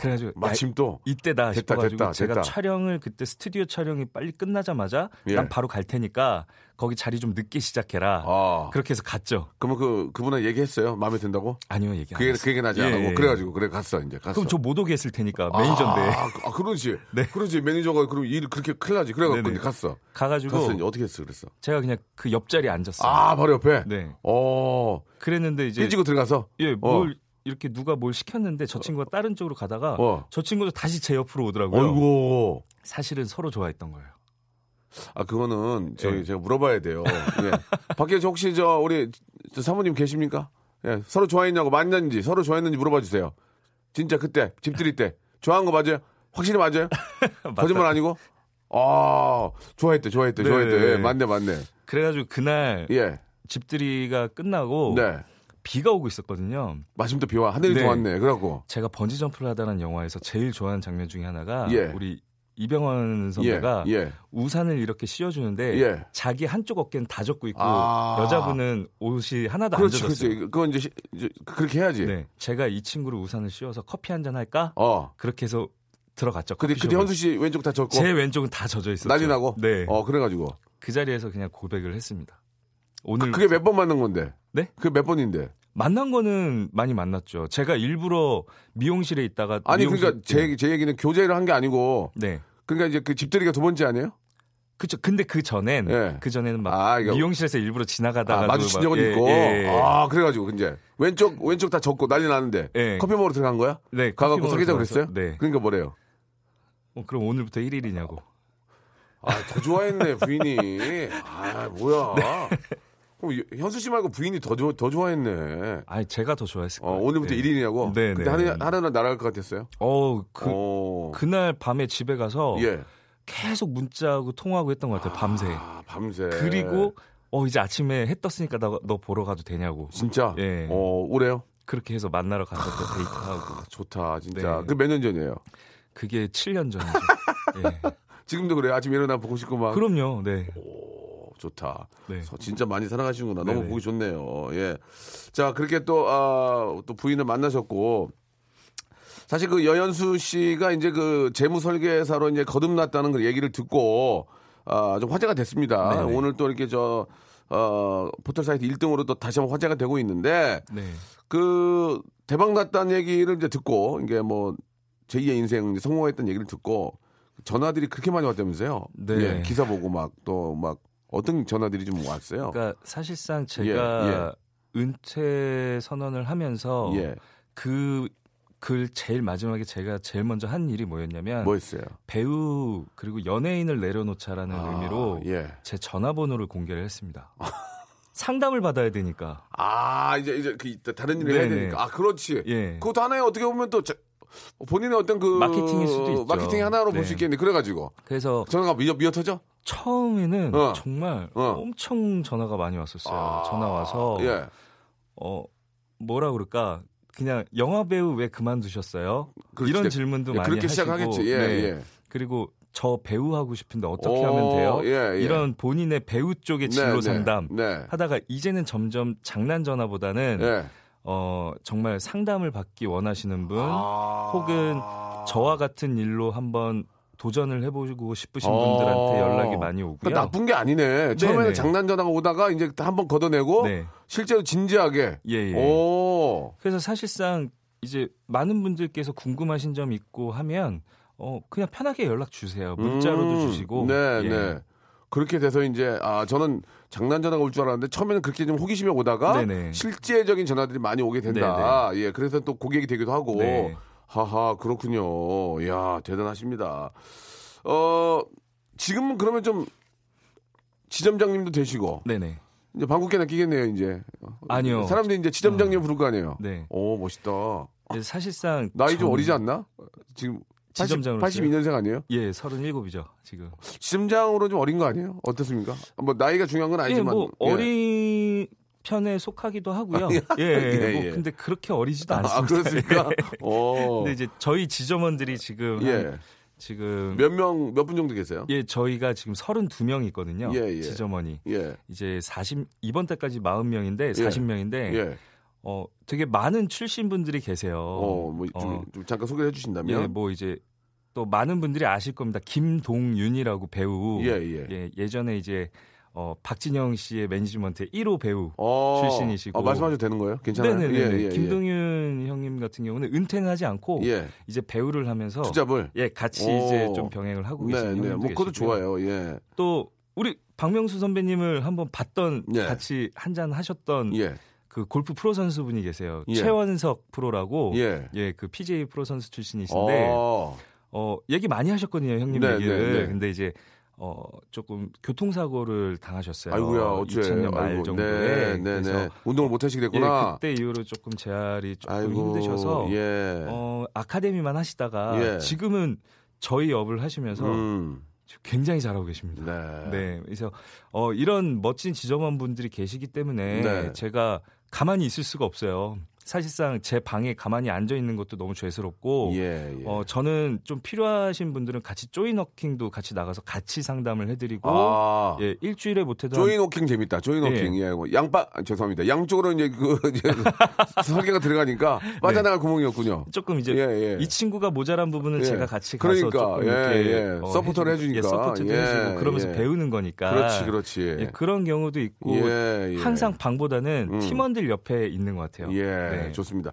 Speaker 3: 그래가지고
Speaker 1: 마침
Speaker 3: 야,
Speaker 1: 또
Speaker 3: 이때다
Speaker 1: 됐다,
Speaker 3: 싶어가지고
Speaker 1: 됐다,
Speaker 3: 제가
Speaker 1: 됐다.
Speaker 3: 촬영을 그때 스튜디오 촬영이 빨리 끝나자마자
Speaker 1: 예.
Speaker 3: 난 바로 갈 테니까 거기 자리 좀 늦게 시작해라.
Speaker 1: 아
Speaker 3: 그렇게 해서 갔죠.
Speaker 1: 그러면 그 그분은 얘기했어요 마음에 든다고?
Speaker 3: 아니요 얘기
Speaker 1: 안그
Speaker 3: 했어요.
Speaker 1: 그 얘기는 하지
Speaker 3: 예,
Speaker 1: 않고
Speaker 3: 예.
Speaker 1: 그래가지고 그래 갔어 이제 갔어.
Speaker 3: 그럼 저 못 오게 했을 테니까 매니저인데
Speaker 1: 아, 아 그러지.
Speaker 3: 네.
Speaker 1: 그러지 매니저가 그럼 일 그렇게 큰일 나지. 그래갖고
Speaker 3: 네네.
Speaker 1: 갔어.
Speaker 3: 가가지고
Speaker 1: 갔어 이제 어떻게 했어 그랬어?
Speaker 3: 제가 그냥 그 옆자리에 앉았어요.
Speaker 1: 아 바로 옆에.
Speaker 3: 네.
Speaker 1: 어
Speaker 3: 그랬는데 이제
Speaker 1: 삐지고 들어가서.
Speaker 3: 예,
Speaker 1: 어.
Speaker 3: 뭘 이렇게 누가 뭘 시켰는데 저 친구가 다른 쪽으로 가다가
Speaker 1: 어.
Speaker 3: 저 친구도 다시 제 옆으로 오더라고요.
Speaker 1: 어이구.
Speaker 3: 사실은 서로 좋아했던 거예요.
Speaker 1: 아 그거는 저희
Speaker 3: 예.
Speaker 1: 제가 물어봐야 돼요. 예. 밖에 저 혹시 저 우리 저 사모님 계십니까? 예. 서로 좋아했냐고 만났는지 서로 좋아했는지 물어봐 주세요. 진짜 그때 집들이 때 좋아한 거 맞아요? 확실히 맞아요? 거짓말 아니고? 아 좋아했대 좋아했대
Speaker 3: 네.
Speaker 1: 좋아했대 예, 맞네 맞네.
Speaker 3: 그래가지고 그날
Speaker 1: 예.
Speaker 3: 집들이가 끝나고
Speaker 1: 네.
Speaker 3: 비가 오고 있었거든요.
Speaker 1: 마침 또 비와 하늘이
Speaker 3: 네.
Speaker 1: 좋았네. 그래갖고
Speaker 3: 제가 번지 점프를 하다는 영화에서 제일 좋아하는 장면 중에 하나가
Speaker 1: 예.
Speaker 3: 우리 이병헌 선배가
Speaker 1: 예. 예.
Speaker 3: 우산을 이렇게 씌워주는데
Speaker 1: 예.
Speaker 3: 자기 한쪽 어깨는 다 젖고 있고
Speaker 1: 아.
Speaker 3: 여자분은 옷이 하나도
Speaker 1: 그렇지
Speaker 3: 안 젖었어요.
Speaker 1: 그렇지. 그건 이제, 시- 이제 그렇게 해야지.
Speaker 3: 네, 제가 이 친구를 우산을 씌워서 커피 한 잔 할까?
Speaker 1: 어.
Speaker 3: 그렇게 해서 들어갔죠.
Speaker 1: 근데. 그때 현수 씨 왼쪽 다 졌고
Speaker 3: 제 왼쪽은 다 젖어 있었죠.
Speaker 1: 난리 나고.
Speaker 3: 네,
Speaker 1: 어 그래가지고
Speaker 3: 그 자리에서 그냥 고백을 했습니다. 오늘
Speaker 1: 그게 몇 번 만난 건데?
Speaker 3: 네?
Speaker 1: 그게 몇 번인데?
Speaker 3: 만난 거는 많이 만났죠. 제가 일부러 미용실에 있다가
Speaker 1: 아니 그러니까 제, 제 얘기는 교제를 한 게 아니고
Speaker 3: 네.
Speaker 1: 그러니까 이제 그 집들이가 두 번째 아니에요?
Speaker 3: 그쵸. 근데 그 전엔
Speaker 1: 예.
Speaker 3: 그 전에는 막
Speaker 1: 아, 이거-
Speaker 3: 미용실에서 일부러 지나가다가
Speaker 1: 아, 마주친 적은 있고. 아, 그래가지고 이제 왼쪽 왼쪽 다 졌고 난리 나는데
Speaker 3: 예.
Speaker 1: 커피 먹으러 들어간 거야?
Speaker 3: 네,
Speaker 1: 가갖고 사귀자 그랬어요?
Speaker 3: 네.
Speaker 1: 그러니까 뭐래요?
Speaker 3: 어, 그럼 오늘부터 1일이냐고.
Speaker 1: 아, 더 좋아했네 부인이. 아, 뭐야?
Speaker 3: 네.
Speaker 1: 그럼 현수 씨 말고 부인이 더, 좋아- 더 좋아했네.
Speaker 3: 아니 제가 더 좋아했을
Speaker 1: 어,
Speaker 3: 거예요.
Speaker 1: 오늘부터
Speaker 3: 네.
Speaker 1: 1인이냐고?
Speaker 3: 네,
Speaker 1: 근데
Speaker 3: 네.
Speaker 1: 하나, 하나는 날아갈 것 같았어요?
Speaker 3: 어, 그
Speaker 1: 어.
Speaker 3: 그날 밤에 집에 가서
Speaker 1: 예.
Speaker 3: 계속 문자하고 통화하고 했던 것 같아요. 밤새.
Speaker 1: 아, 밤새.
Speaker 3: 그리고 어 이제 아침에 해 떴으니까 나, 너 보러 가도 되냐고.
Speaker 1: 진짜?
Speaker 3: 예.
Speaker 1: 어, 오래요?
Speaker 3: 그렇게 해서 만나러 가서 또 데이트하고.
Speaker 1: 아, 좋다, 진짜.
Speaker 3: 네.
Speaker 1: 그몇 년 전이에요?
Speaker 3: 그게 7년 전이죠. 예.
Speaker 1: 지금도 그래요? 아침에 일어나 보고 싶고 막.
Speaker 3: 그럼요. 네.
Speaker 1: 오, 좋다.
Speaker 3: 네.
Speaker 1: 서- 진짜 많이 사랑하시는구나. 너무
Speaker 3: 네네.
Speaker 1: 보기 좋네요. 예. 자, 그렇게 또, 아, 또 부인을 만나셨고. 사실 그 여연수 씨가 이제 그 재무 설계사로 이제 거듭났다는 그 얘기를 듣고, 아, 좀 화제가 됐습니다.
Speaker 3: 네네.
Speaker 1: 오늘 또 이렇게 저, 어, 포털 사이트 1등으로 또 다시 한번 화제가 되고 있는데,
Speaker 3: 네.
Speaker 1: 그 대박 났다는 얘기를 이제 듣고 이게 뭐 제2의 인생 성공했다는 얘기를 듣고 전화들이 그렇게 많이 왔다면서요?
Speaker 3: 네.
Speaker 1: 예, 기사 보고 막 또막 어떤 전화들이 좀 왔어요.
Speaker 3: 그러니까 사실상 제가
Speaker 1: 예,
Speaker 3: 은퇴 선언을 하면서
Speaker 1: 예.
Speaker 3: 그그 제일 마지막에 제가 제일 먼저 한 일이 뭐였냐면
Speaker 1: 뭐였어요?
Speaker 3: 배우 그리고 연예인을 내려놓자라는
Speaker 1: 아,
Speaker 3: 의미로
Speaker 1: 예.
Speaker 3: 제 전화번호를 공개를 했습니다. 상담을 받아야 되니까.
Speaker 1: 아 이제 이제 그 다른 일을 해야
Speaker 3: 네네.
Speaker 1: 되니까 아 그렇지.
Speaker 3: 예.
Speaker 1: 그것도 하나의 어떻게 보면 또 자- 본인의 어떤 그
Speaker 3: 마케팅일 수도 있죠.
Speaker 1: 마케팅 하나로 볼
Speaker 3: 네.
Speaker 1: 수 있겠네. 그래가지고
Speaker 3: 그래서
Speaker 1: 전화가 미어, 미어 터져?
Speaker 3: 처음에는
Speaker 1: 어.
Speaker 3: 정말
Speaker 1: 어.
Speaker 3: 엄청 전화가 많이 왔었어요.
Speaker 1: 아,
Speaker 3: 전화 와서
Speaker 1: 예.
Speaker 3: 어 뭐라 그럴까? 그냥 영화 배우 왜 그만두셨어요? 이런 질문도
Speaker 1: 예,
Speaker 3: 많이
Speaker 1: 그렇게
Speaker 3: 하시고
Speaker 1: 시작하겠지. 예,
Speaker 3: 네.
Speaker 1: 예.
Speaker 3: 그리고 저 배우 하고 싶은데 어떻게
Speaker 1: 오,
Speaker 3: 하면 돼요?
Speaker 1: 예, 예.
Speaker 3: 이런 본인의 배우 쪽의
Speaker 1: 네,
Speaker 3: 진로
Speaker 1: 네,
Speaker 3: 상담
Speaker 1: 네.
Speaker 3: 하다가 이제는 점점 장난 전화보다는
Speaker 1: 예.
Speaker 3: 어 정말 상담을 받기 원하시는 분
Speaker 1: 아.
Speaker 3: 혹은 저와 같은 일로 한번 도전을 해보고 싶으신
Speaker 1: 어.
Speaker 3: 분들한테 연락이 많이 오고요.
Speaker 1: 그러니까 나쁜 게 아니네. 처음에는
Speaker 3: 네네.
Speaker 1: 장난 전화가 오다가 이제 한번 걷어내고
Speaker 3: 네.
Speaker 1: 실제로 진지하게.
Speaker 3: 예, 예.
Speaker 1: 오.
Speaker 3: 그래서 사실상 이제 많은 분들께서 궁금하신 점 있고 하면 어 그냥 편하게 연락 주세요. 문자로도
Speaker 1: 음,
Speaker 3: 주시고.
Speaker 1: 네,
Speaker 3: 예.
Speaker 1: 네. 그렇게 돼서 이제 아 저는 장난 전화가 올 줄 알았는데 처음에는 그렇게 좀 호기심이 오다가
Speaker 3: 네네.
Speaker 1: 실제적인 전화들이 많이 오게 된다. 예, 그래서 또 고객이 되기도 하고.
Speaker 3: 네.
Speaker 1: 하하 그렇군요. 야 대단하십니다. 어 지금은 그러면 좀 지점장님도 되시고
Speaker 3: 네네.
Speaker 1: 이제 방국계나 끼겠네요 이제.
Speaker 3: 아니요.
Speaker 1: 사람들이 이제 지점장님 부를 거 아니에요.
Speaker 3: 네.
Speaker 1: 오 멋있다.
Speaker 3: 사실상
Speaker 1: 나이 좀
Speaker 3: 전-
Speaker 1: 어리지 않나? 지금 80,
Speaker 3: 지점장으로서요?
Speaker 1: 82년생 아니에요?
Speaker 3: 예, 37이죠, 지금.
Speaker 1: 지점장으로 좀 어린 거 아니에요? 어떻습니까? 뭐 나이가 중요한 건
Speaker 3: 예,
Speaker 1: 아니지만
Speaker 3: 뭐
Speaker 1: 예.
Speaker 3: 어린 편에 속하기도 하고요. 예,
Speaker 1: 예,
Speaker 3: 뭐
Speaker 1: 예.
Speaker 3: 근데 그렇게 어리지도
Speaker 1: 아
Speaker 3: 않습니다.
Speaker 1: 그렇습니까?
Speaker 3: 예.
Speaker 1: 오.
Speaker 3: 근데 이제 저희 지점원들이 지금
Speaker 1: 예.
Speaker 3: 한 지금
Speaker 1: 몇 명 몇 분 정도 계세요?
Speaker 3: 예, 저희가 지금 32명 있거든요.
Speaker 1: 예, 예.
Speaker 3: 지점원이.
Speaker 1: 예.
Speaker 3: 이제 40 이번 달까지 40명인데 40명인데
Speaker 1: 예.
Speaker 3: 어 되게 많은 출신 분들이 계세요.
Speaker 1: 어, 뭐 좀,
Speaker 3: 어,
Speaker 1: 좀 잠깐 소개해 주신다면.
Speaker 3: 예, 뭐 이제 또 많은 분들이 아실 겁니다. 김동윤이라고 배우.
Speaker 1: 예, 예.
Speaker 3: 예전에 이제 어 박진영 씨의 매니지먼트 1호 배우.
Speaker 1: 어,
Speaker 3: 출신이시고.
Speaker 1: 아, 말씀하셔도 되는 거예요? 괜찮아요?
Speaker 3: 네네네.
Speaker 1: 예, 예,
Speaker 3: 김동윤 형님 같은 경우는 은퇴는 하지 않고
Speaker 1: 예. 예.
Speaker 3: 이제 배우를 하면서
Speaker 1: two job을.
Speaker 3: 예, 같이
Speaker 1: 오.
Speaker 3: 이제 좀 병행을 하고
Speaker 1: 네,
Speaker 3: 계시는
Speaker 1: 네.
Speaker 3: 형님도
Speaker 1: 뭐 그것도. 좋아요. 예.
Speaker 3: 또 우리 박명수 선배님을 한번 봤던
Speaker 1: 예.
Speaker 3: 같이 한잔 하셨던
Speaker 1: 예.
Speaker 3: 그 골프 프로 선수분이 계세요.
Speaker 1: 예.
Speaker 3: 최원석 프로라고
Speaker 1: 예.
Speaker 3: 예, 그 PGA 프로 선수 출신이신데 어,
Speaker 1: 어.
Speaker 3: 얘기 많이 하셨거든요, 형님
Speaker 1: 네,
Speaker 3: 얘기를.
Speaker 1: 네, 네.
Speaker 3: 근데 이제 어 조금 교통사고를 당하셨어요.
Speaker 1: 아이고야, 어째.
Speaker 3: 2000년 말
Speaker 1: 아이고,
Speaker 3: 정도에.
Speaker 1: 네, 네,
Speaker 3: 그래서
Speaker 1: 네. 운동을 못 하시게
Speaker 3: 예,
Speaker 1: 됐구나.
Speaker 3: 그때 이후로 조금 재활이 조금
Speaker 1: 아이고.
Speaker 3: 힘드셔서
Speaker 1: 예.
Speaker 3: 어, 아카데미만 하시다가
Speaker 1: 예.
Speaker 3: 지금은 저희 업을 하시면서
Speaker 1: 음.
Speaker 3: 굉장히 잘하고 계십니다.
Speaker 1: 네.
Speaker 3: 네. 그래서 어, 이런 멋진 지점원 분들이 계시기 때문에
Speaker 1: 네.
Speaker 3: 제가 가만히 있을 수가 없어요. 사실상 제 방에 가만히 앉아 있는 것도 너무 죄스럽고
Speaker 1: 예, 예.
Speaker 3: 어, 저는 좀 필요하신 분들은 같이 join working도 같이 나가서 같이 상담을 해드리고
Speaker 1: 아.
Speaker 3: 예, 일주일에 못해도 한-
Speaker 1: join working 재밌다. join working. 예. 뭐 양빠 아, 죄송합니다. 양쪽으로 이제 그 이제 설계가 들어가니까 빠져나갈 구멍이었군요.
Speaker 3: 조금 이제
Speaker 1: 예, 예.
Speaker 3: 이 친구가 모자란 부분은
Speaker 1: 예.
Speaker 3: 제가 같이 가서
Speaker 1: 그러니까,
Speaker 3: 조금
Speaker 1: 예,
Speaker 3: 이렇게
Speaker 1: 예. 서포터를 해주니까.
Speaker 3: 예, support도
Speaker 1: 예,
Speaker 3: 해주고 그러면서
Speaker 1: 예.
Speaker 3: 배우는 거니까
Speaker 1: 그렇지, 그렇지.
Speaker 3: 예, 그런 경우도 있고
Speaker 1: 예, 예.
Speaker 3: 항상 방보다는
Speaker 1: 음.
Speaker 3: 팀원들 옆에 있는 것 같아요.
Speaker 1: 예,
Speaker 3: 네.
Speaker 1: 좋습니다.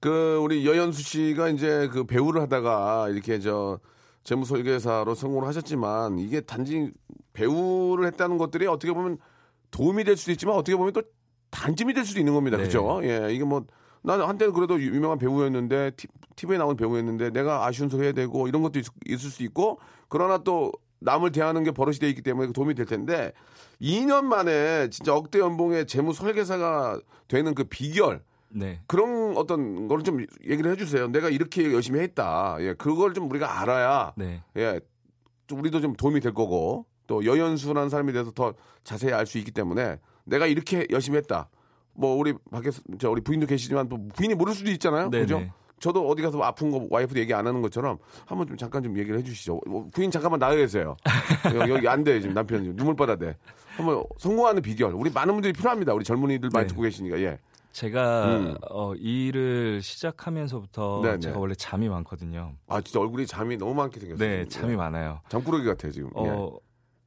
Speaker 1: 그 우리 여연수 씨가 이제 그 배우를 하다가 이렇게 저 재무 설계사로 성공을 하셨지만 이게 단지 배우를 했다는 것들이 어떻게 보면 도움이 될 수도 있지만 어떻게 보면 또 단점이 될 수도 있는 겁니다.
Speaker 3: 네.
Speaker 1: 그죠? 예, 이게 뭐 나는 한때는 그래도 유- 유명한 배우였는데 티, TV에 나온 배우였는데 내가 아쉬운 소리 해야 되고 이런 것도 있, 있을 수 있고 그러나 또 남을 대하는 게 버릇이 돼 있기 때문에 도움이 될 텐데 2년 만에 진짜 억대 연봉의 재무 설계사가 되는 그 비결
Speaker 3: 네.
Speaker 1: 그런 어떤 걸좀 얘기를 해주세요. 내가 이렇게 열심히 했다. 예, 그걸 좀 우리가 알아야
Speaker 3: 네.
Speaker 1: 예, 또 우리도 좀 도움이 될 거고 또 여연수라는 사람에 대해서 더 자세히 알 수 있기 때문에 내가 이렇게 열심히 했다. 뭐 우리 밖에서 저 우리 부인도 계시지만 또 부인이 모를 수도 있잖아요.
Speaker 3: 네네.
Speaker 1: 그죠? 저도 어디 가서 아픈 거 와이프도 얘기 안 하는 것처럼 한번 좀 잠깐 좀 얘기를 해주시죠. 어, 부인 잠깐만 나가 계세요. 여기, 여기 안 돼, 지금 남편이 지금 눈물바다 돼. 한번 성공하는 비결. 우리 많은 분들이 필요합니다. 우리 젊은이들 많이
Speaker 3: 네.
Speaker 1: 듣고 계시니까 예.
Speaker 3: 제가
Speaker 1: 음.
Speaker 3: 어, 이 일을 시작하면서부터
Speaker 1: 네, 네.
Speaker 3: 제가 원래 잠이 많거든요.
Speaker 1: 아 진짜 얼굴이 잠이 너무 많게 생겼어요.
Speaker 3: 네, 잠이 많아요.
Speaker 1: 잠꾸러기 같아 지금.
Speaker 3: 어,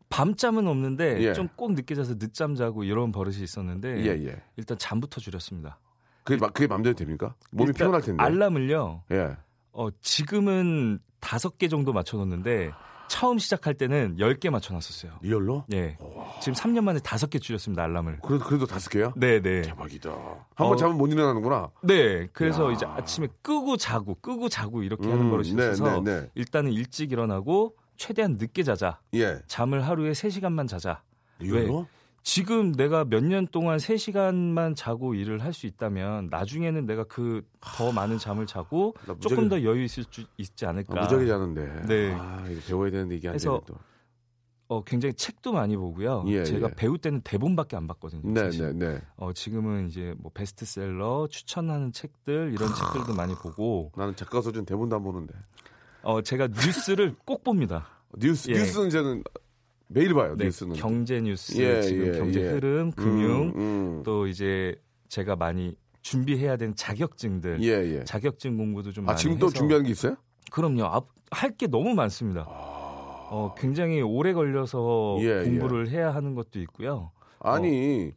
Speaker 3: 밤잠은 없는데
Speaker 1: 예.
Speaker 3: 좀꼭 늦게 자서 늦잠 자고 이런 버릇이 있었는데
Speaker 1: 예, 예. 예.
Speaker 3: 일단 잠부터 줄였습니다.
Speaker 1: 그게 마- 그게 맘대로 됩니까? 몸이 피곤할 텐데.
Speaker 3: 알람을요.
Speaker 1: 예.
Speaker 3: 어, 지금은 다섯 개 정도 맞춰 놓는데 처음 시작할 때는 10개 맞춰놨었어요.
Speaker 1: 리얼로?
Speaker 3: 예. 지금 3년 만에 5개 줄였습니다, 알람을.
Speaker 1: 그래도 그래도 다섯 개야?
Speaker 3: 네, 네.
Speaker 1: 대박이다. 한번
Speaker 3: 어.
Speaker 1: 자면 못 일어나는구나.
Speaker 3: 네. 그래서
Speaker 1: 야.
Speaker 3: 이제 아침에 끄고 자고, 끄고 자고 이렇게
Speaker 1: 음,
Speaker 3: 하는 버릇이
Speaker 1: 네,
Speaker 3: 있어서
Speaker 1: 네, 네.
Speaker 3: 일단은 일찍 일어나고 최대한 늦게 자자.
Speaker 1: 예.
Speaker 3: 잠을 하루에 3시간만 자자.
Speaker 1: real로?
Speaker 3: 지금 내가 몇 년 동안 3시간만 자고 일을 할 수 있다면 나중에는 내가 그 더 많은 잠을 자고
Speaker 1: 나 무지하게-
Speaker 3: 조금 더 여유 있을 수 있지 않을까.
Speaker 1: 아, 무지하게 자는데.
Speaker 3: 네.
Speaker 1: 아, 배워야 되는데 이게 안 되네 또.
Speaker 3: 어, 굉장히 책도 많이 보고요.
Speaker 1: 예,
Speaker 3: 제가
Speaker 1: 예.
Speaker 3: 배우 때는 대본밖에 안 봤거든요.
Speaker 1: 네. 네, 네.
Speaker 3: 어, 지금은 이제 뭐 베스트셀러 추천하는 책들 이런 책들도 많이 보고
Speaker 1: 나는 작가 소준 대본도 안 보는데.
Speaker 3: 어, 제가 뉴스를 꼭 봅니다.
Speaker 1: 뉴스
Speaker 3: 예.
Speaker 1: 뉴스는 저는 매일 봐요.
Speaker 3: 네,
Speaker 1: 뉴스는.
Speaker 3: 경제 뉴스,
Speaker 1: 예,
Speaker 3: 지금
Speaker 1: 예,
Speaker 3: 경제
Speaker 1: 예.
Speaker 3: 흐름, 금융,
Speaker 1: 음, 음.
Speaker 3: 또 이제 제가 많이 준비해야 되는 자격증들,
Speaker 1: 예, 예.
Speaker 3: 자격증 공부도 좀
Speaker 1: 아,
Speaker 3: 많이
Speaker 1: 지금 또 준비하는 게 있어요?
Speaker 3: 그럼요. 할 게 너무 많습니다. 어, 굉장히 오래 걸려서
Speaker 1: 아. 예,
Speaker 3: 공부를 해야 하는 것도 있고요.
Speaker 1: 아니,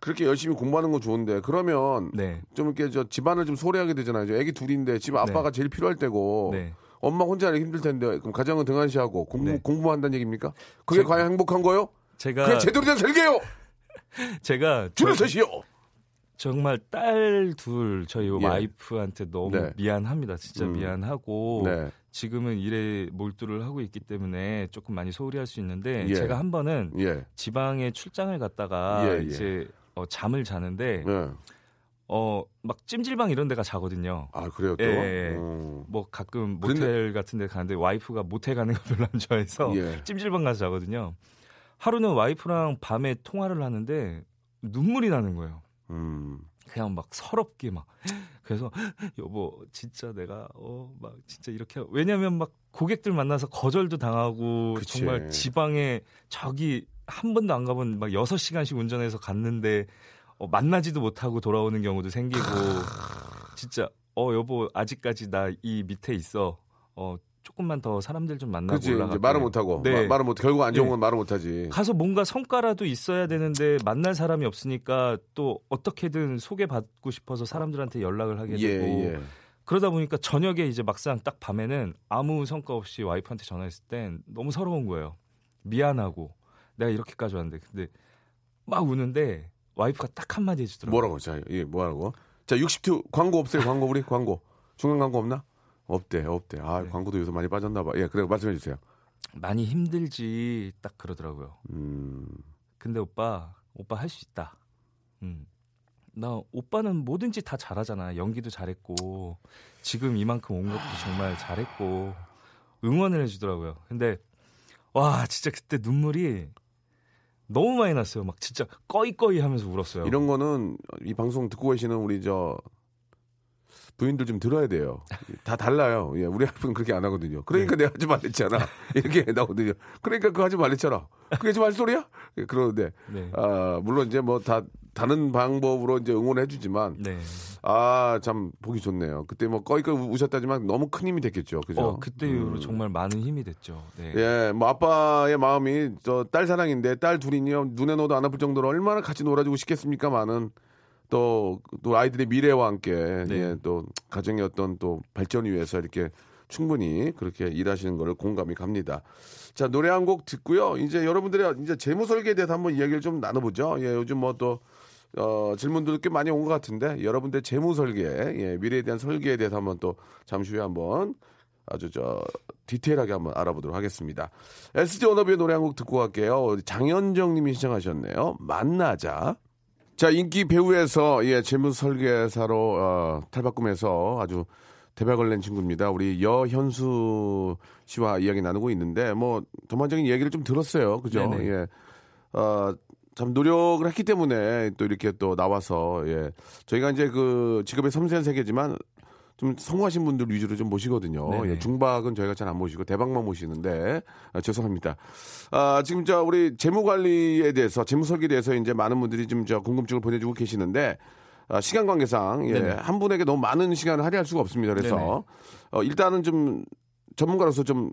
Speaker 1: 그렇게 열심히 공부하는 건 좋은데 그러면
Speaker 3: 네.
Speaker 1: 좀 이렇게 저 집안을 좀 소홀하게 되잖아요. 저 애기 둘인데 집 아빠가 제일 필요할 때고
Speaker 3: 네.
Speaker 1: 엄마 혼자 하기 힘들 텐데 그럼 가정은 등한시하고 공부
Speaker 3: 네.
Speaker 1: 공부만 한다는 얘기입니까? 그게
Speaker 3: 제가-
Speaker 1: 과연 행복한 거요?
Speaker 3: 제가
Speaker 1: 그게 제대로 된 설계요.
Speaker 3: 제가
Speaker 1: 줄을
Speaker 3: 저-
Speaker 1: 서시오.
Speaker 3: 정말 딸 둘 저희
Speaker 1: 예.
Speaker 3: 와이프한테 너무
Speaker 1: 네.
Speaker 3: 미안합니다. 진짜
Speaker 1: 음.
Speaker 3: 미안하고
Speaker 1: 네.
Speaker 3: 지금은 일에 몰두를 하고 있기 때문에 조금 많이 소홀히 할 수 있는데
Speaker 1: 예.
Speaker 3: 제가 한 번은
Speaker 1: 예.
Speaker 3: 지방에 출장을 갔다가
Speaker 1: 예, 예.
Speaker 3: 이제 어, 잠을 자는데
Speaker 1: 예.
Speaker 3: 어 막 찜질방 이런 데가 자거든요.
Speaker 1: 아 그래요 또.
Speaker 3: 예, 예.
Speaker 1: 음.
Speaker 3: 뭐 가끔 모텔 같은 데 가는데 와이프가 모텔 가는 거 별로 안 좋아해서
Speaker 1: 예.
Speaker 3: 찜질방 가서 자거든요. 하루는 와이프랑 밤에 통화를 하는데 눈물이 나는 거예요.
Speaker 1: 음.
Speaker 3: 그냥 막 서럽게 막 그래서 여보 진짜 내가 어 막 진짜 이렇게 하- 왜냐면 막 고객들 만나서 거절도 당하고
Speaker 1: 그치.
Speaker 3: 정말 지방에 저기 한 번도 안 가본 막 6시간씩 운전해서 갔는데 어, 만나지도 못하고 돌아오는 경우도 생기고 진짜 어 여보 아직까지 나 이 밑에 있어 어 조금만 더 사람들 좀 만나고 올라갈게.
Speaker 1: 말을 못 하고
Speaker 3: 네.
Speaker 1: 말을 못 결국 안 좋은
Speaker 3: 네.
Speaker 1: 건 말을 못 하지.
Speaker 3: 가서 뭔가 성과라도 있어야 되는데 만날 사람이 없으니까 또 어떻게든 소개받고 싶어서 사람들한테 연락을 하게
Speaker 1: 예,
Speaker 3: 되고
Speaker 1: 예.
Speaker 3: 그러다 보니까 저녁에 이제 막상 딱 밤에는 아무 성과 없이 와이프한테 전화했을 땐 너무 서러운 거예요. 미안하고 내가 이렇게까지 왔는데 근데 막 우는데 와이프가 딱 한마디 해주더라고요.
Speaker 1: 뭐라고 자, 예, 뭐라고? 자, 60트 광고 없어요? 광고 우리 광고. 중간 광고 없나? 없대, 없대. 아,
Speaker 3: 네.
Speaker 1: 광고도 요새 많이 빠졌나 봐. 예, 그래 말씀해 주세요.
Speaker 3: 많이 힘들지 딱 그러더라고요.
Speaker 1: 음.
Speaker 3: 근데 오빠, 오빠 할 수 있다. 음. 나 오빠는 뭐든지 다 잘하잖아. 연기도 잘했고 지금 이만큼 온 것도 정말 잘했고 응원을 해주더라고요. 근데 와 진짜 그때 눈물이 너무 많이 났어요. 막 진짜 꺼이꺼이 하면서 울었어요.
Speaker 1: 이런 거는 이 방송 듣고 계시는 우리 저 부인들 좀 들어야 돼요. 다 달라요. 예, 우리 와이프는 그렇게 안 하거든요. 그러니까
Speaker 3: 네.
Speaker 1: 내가 하지 말랬잖아. 이렇게 나오거든요. 그러니까 그거 하지 말랬잖아. 그게 지금 할 소리야? 예, 그러는데
Speaker 3: 네.
Speaker 1: 아, 물론 이제 뭐 다 다른 방법으로 이제 응원해 주지만
Speaker 3: 네.
Speaker 1: 아, 참 보기 좋네요. 그때 뭐 꺼이꺼이 우셨다지만 너무 큰 힘이 됐겠죠. 그죠?
Speaker 3: 어 그때 이후로
Speaker 1: 음.
Speaker 3: 정말 많은 힘이 됐죠. 네.
Speaker 1: 예, 뭐 아빠의 마음이 저 딸 사랑인데 딸 둘이요 눈에 넣어도 안 아플 정도로 얼마나 같이 놀아주고 싶겠습니까만은 또, 또 아이들의 미래와 함께
Speaker 3: 네.
Speaker 1: 예, 또 가정의 어떤 또 발전을 위해서 이렇게 충분히 그렇게 일하시는 거를 공감이 갑니다. 자 노래 한 곡 듣고요. 이제 여러분들의 이제 재무 설계에 대해서 한번 이야기를 좀 나눠보죠. 예, 요즘 뭐또 어, 질문들 꽤 많이 온 것 같은데 여러분들 재무 설계, 예, 미래에 대한 설계에 대해서 한번 또 잠시 후에 한번 아주 저 디테일하게 한번 알아보도록 하겠습니다. SG 워너비의 노래 한 곡 듣고 갈게요. 장현정 님이 신청하셨네요. 만나자. 자, 인기 배우에서 예, 재무 설계사로 어, 탈바꿈해서 아주 대박을 낸 친구입니다. 우리 여현수 씨와 이야기 나누고 있는데 뭐 전반적인 얘기를 좀 들었어요. 그죠?
Speaker 3: 네네.
Speaker 1: 예. 어, 참 노력을 했기 때문에 또 이렇게 또 나와서 예. 저희가 이제 그 직업의 섬세한 세계지만 좀 성공하신 분들 위주로 좀 모시거든요. 예, 중박은 저희가 잘 안 모시고 대박만 모시는데 아, 죄송합니다. 아, 지금 저 우리 재무 관리에 대해서 재무 설계에 대해서 이제 많은 분들이 좀저 궁금증을 보내주고 계시는데 아, 시간 관계상 예. 한 분에게 너무 많은 시간을 할애할 수가 없습니다. 그래서. 어, 일단은 좀 전문가로서 좀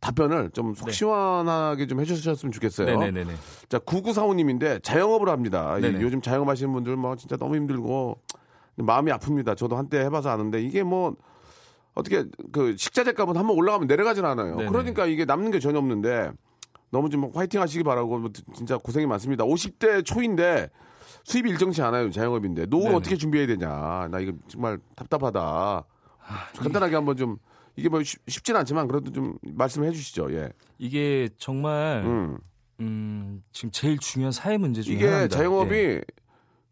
Speaker 1: 답변을 좀속
Speaker 3: 네.
Speaker 1: 시원하게 좀 해주셨으면 좋겠어요.
Speaker 3: 네네네네.
Speaker 1: 자, 9945님인데 자영업을 합니다. 이-
Speaker 3: 네네.
Speaker 1: 요즘 자영업 하시는 분들 뭐 진짜 너무 힘들고 마음이 아픕니다. 저도 한때 해봐서 아는데 이게 뭐 어떻게 그 식자재 값은 한번 올라가면 내려가진 않아요.
Speaker 3: 네네.
Speaker 1: 그러니까 이게 남는 게 전혀 없는데 너무 좀 화이팅 하시기 바라고 뭐 진짜 고생이 많습니다. 50대 초인데 수입이 일정치 않아요. 자영업인데 노후
Speaker 3: 네네.
Speaker 1: 어떻게 준비해야 되냐. 나 이거 정말 답답하다. 좀 간단하게 한번 좀 이게 뭐 쉽- 쉽진 않지만 그래도 좀 말씀해 주시죠. 예.
Speaker 3: 이게 정말
Speaker 1: 음.
Speaker 3: 음, 지금 제일 중요한 사회 문제 중에
Speaker 1: 이게
Speaker 3: 하나입니다.
Speaker 1: 자영업이
Speaker 3: 예.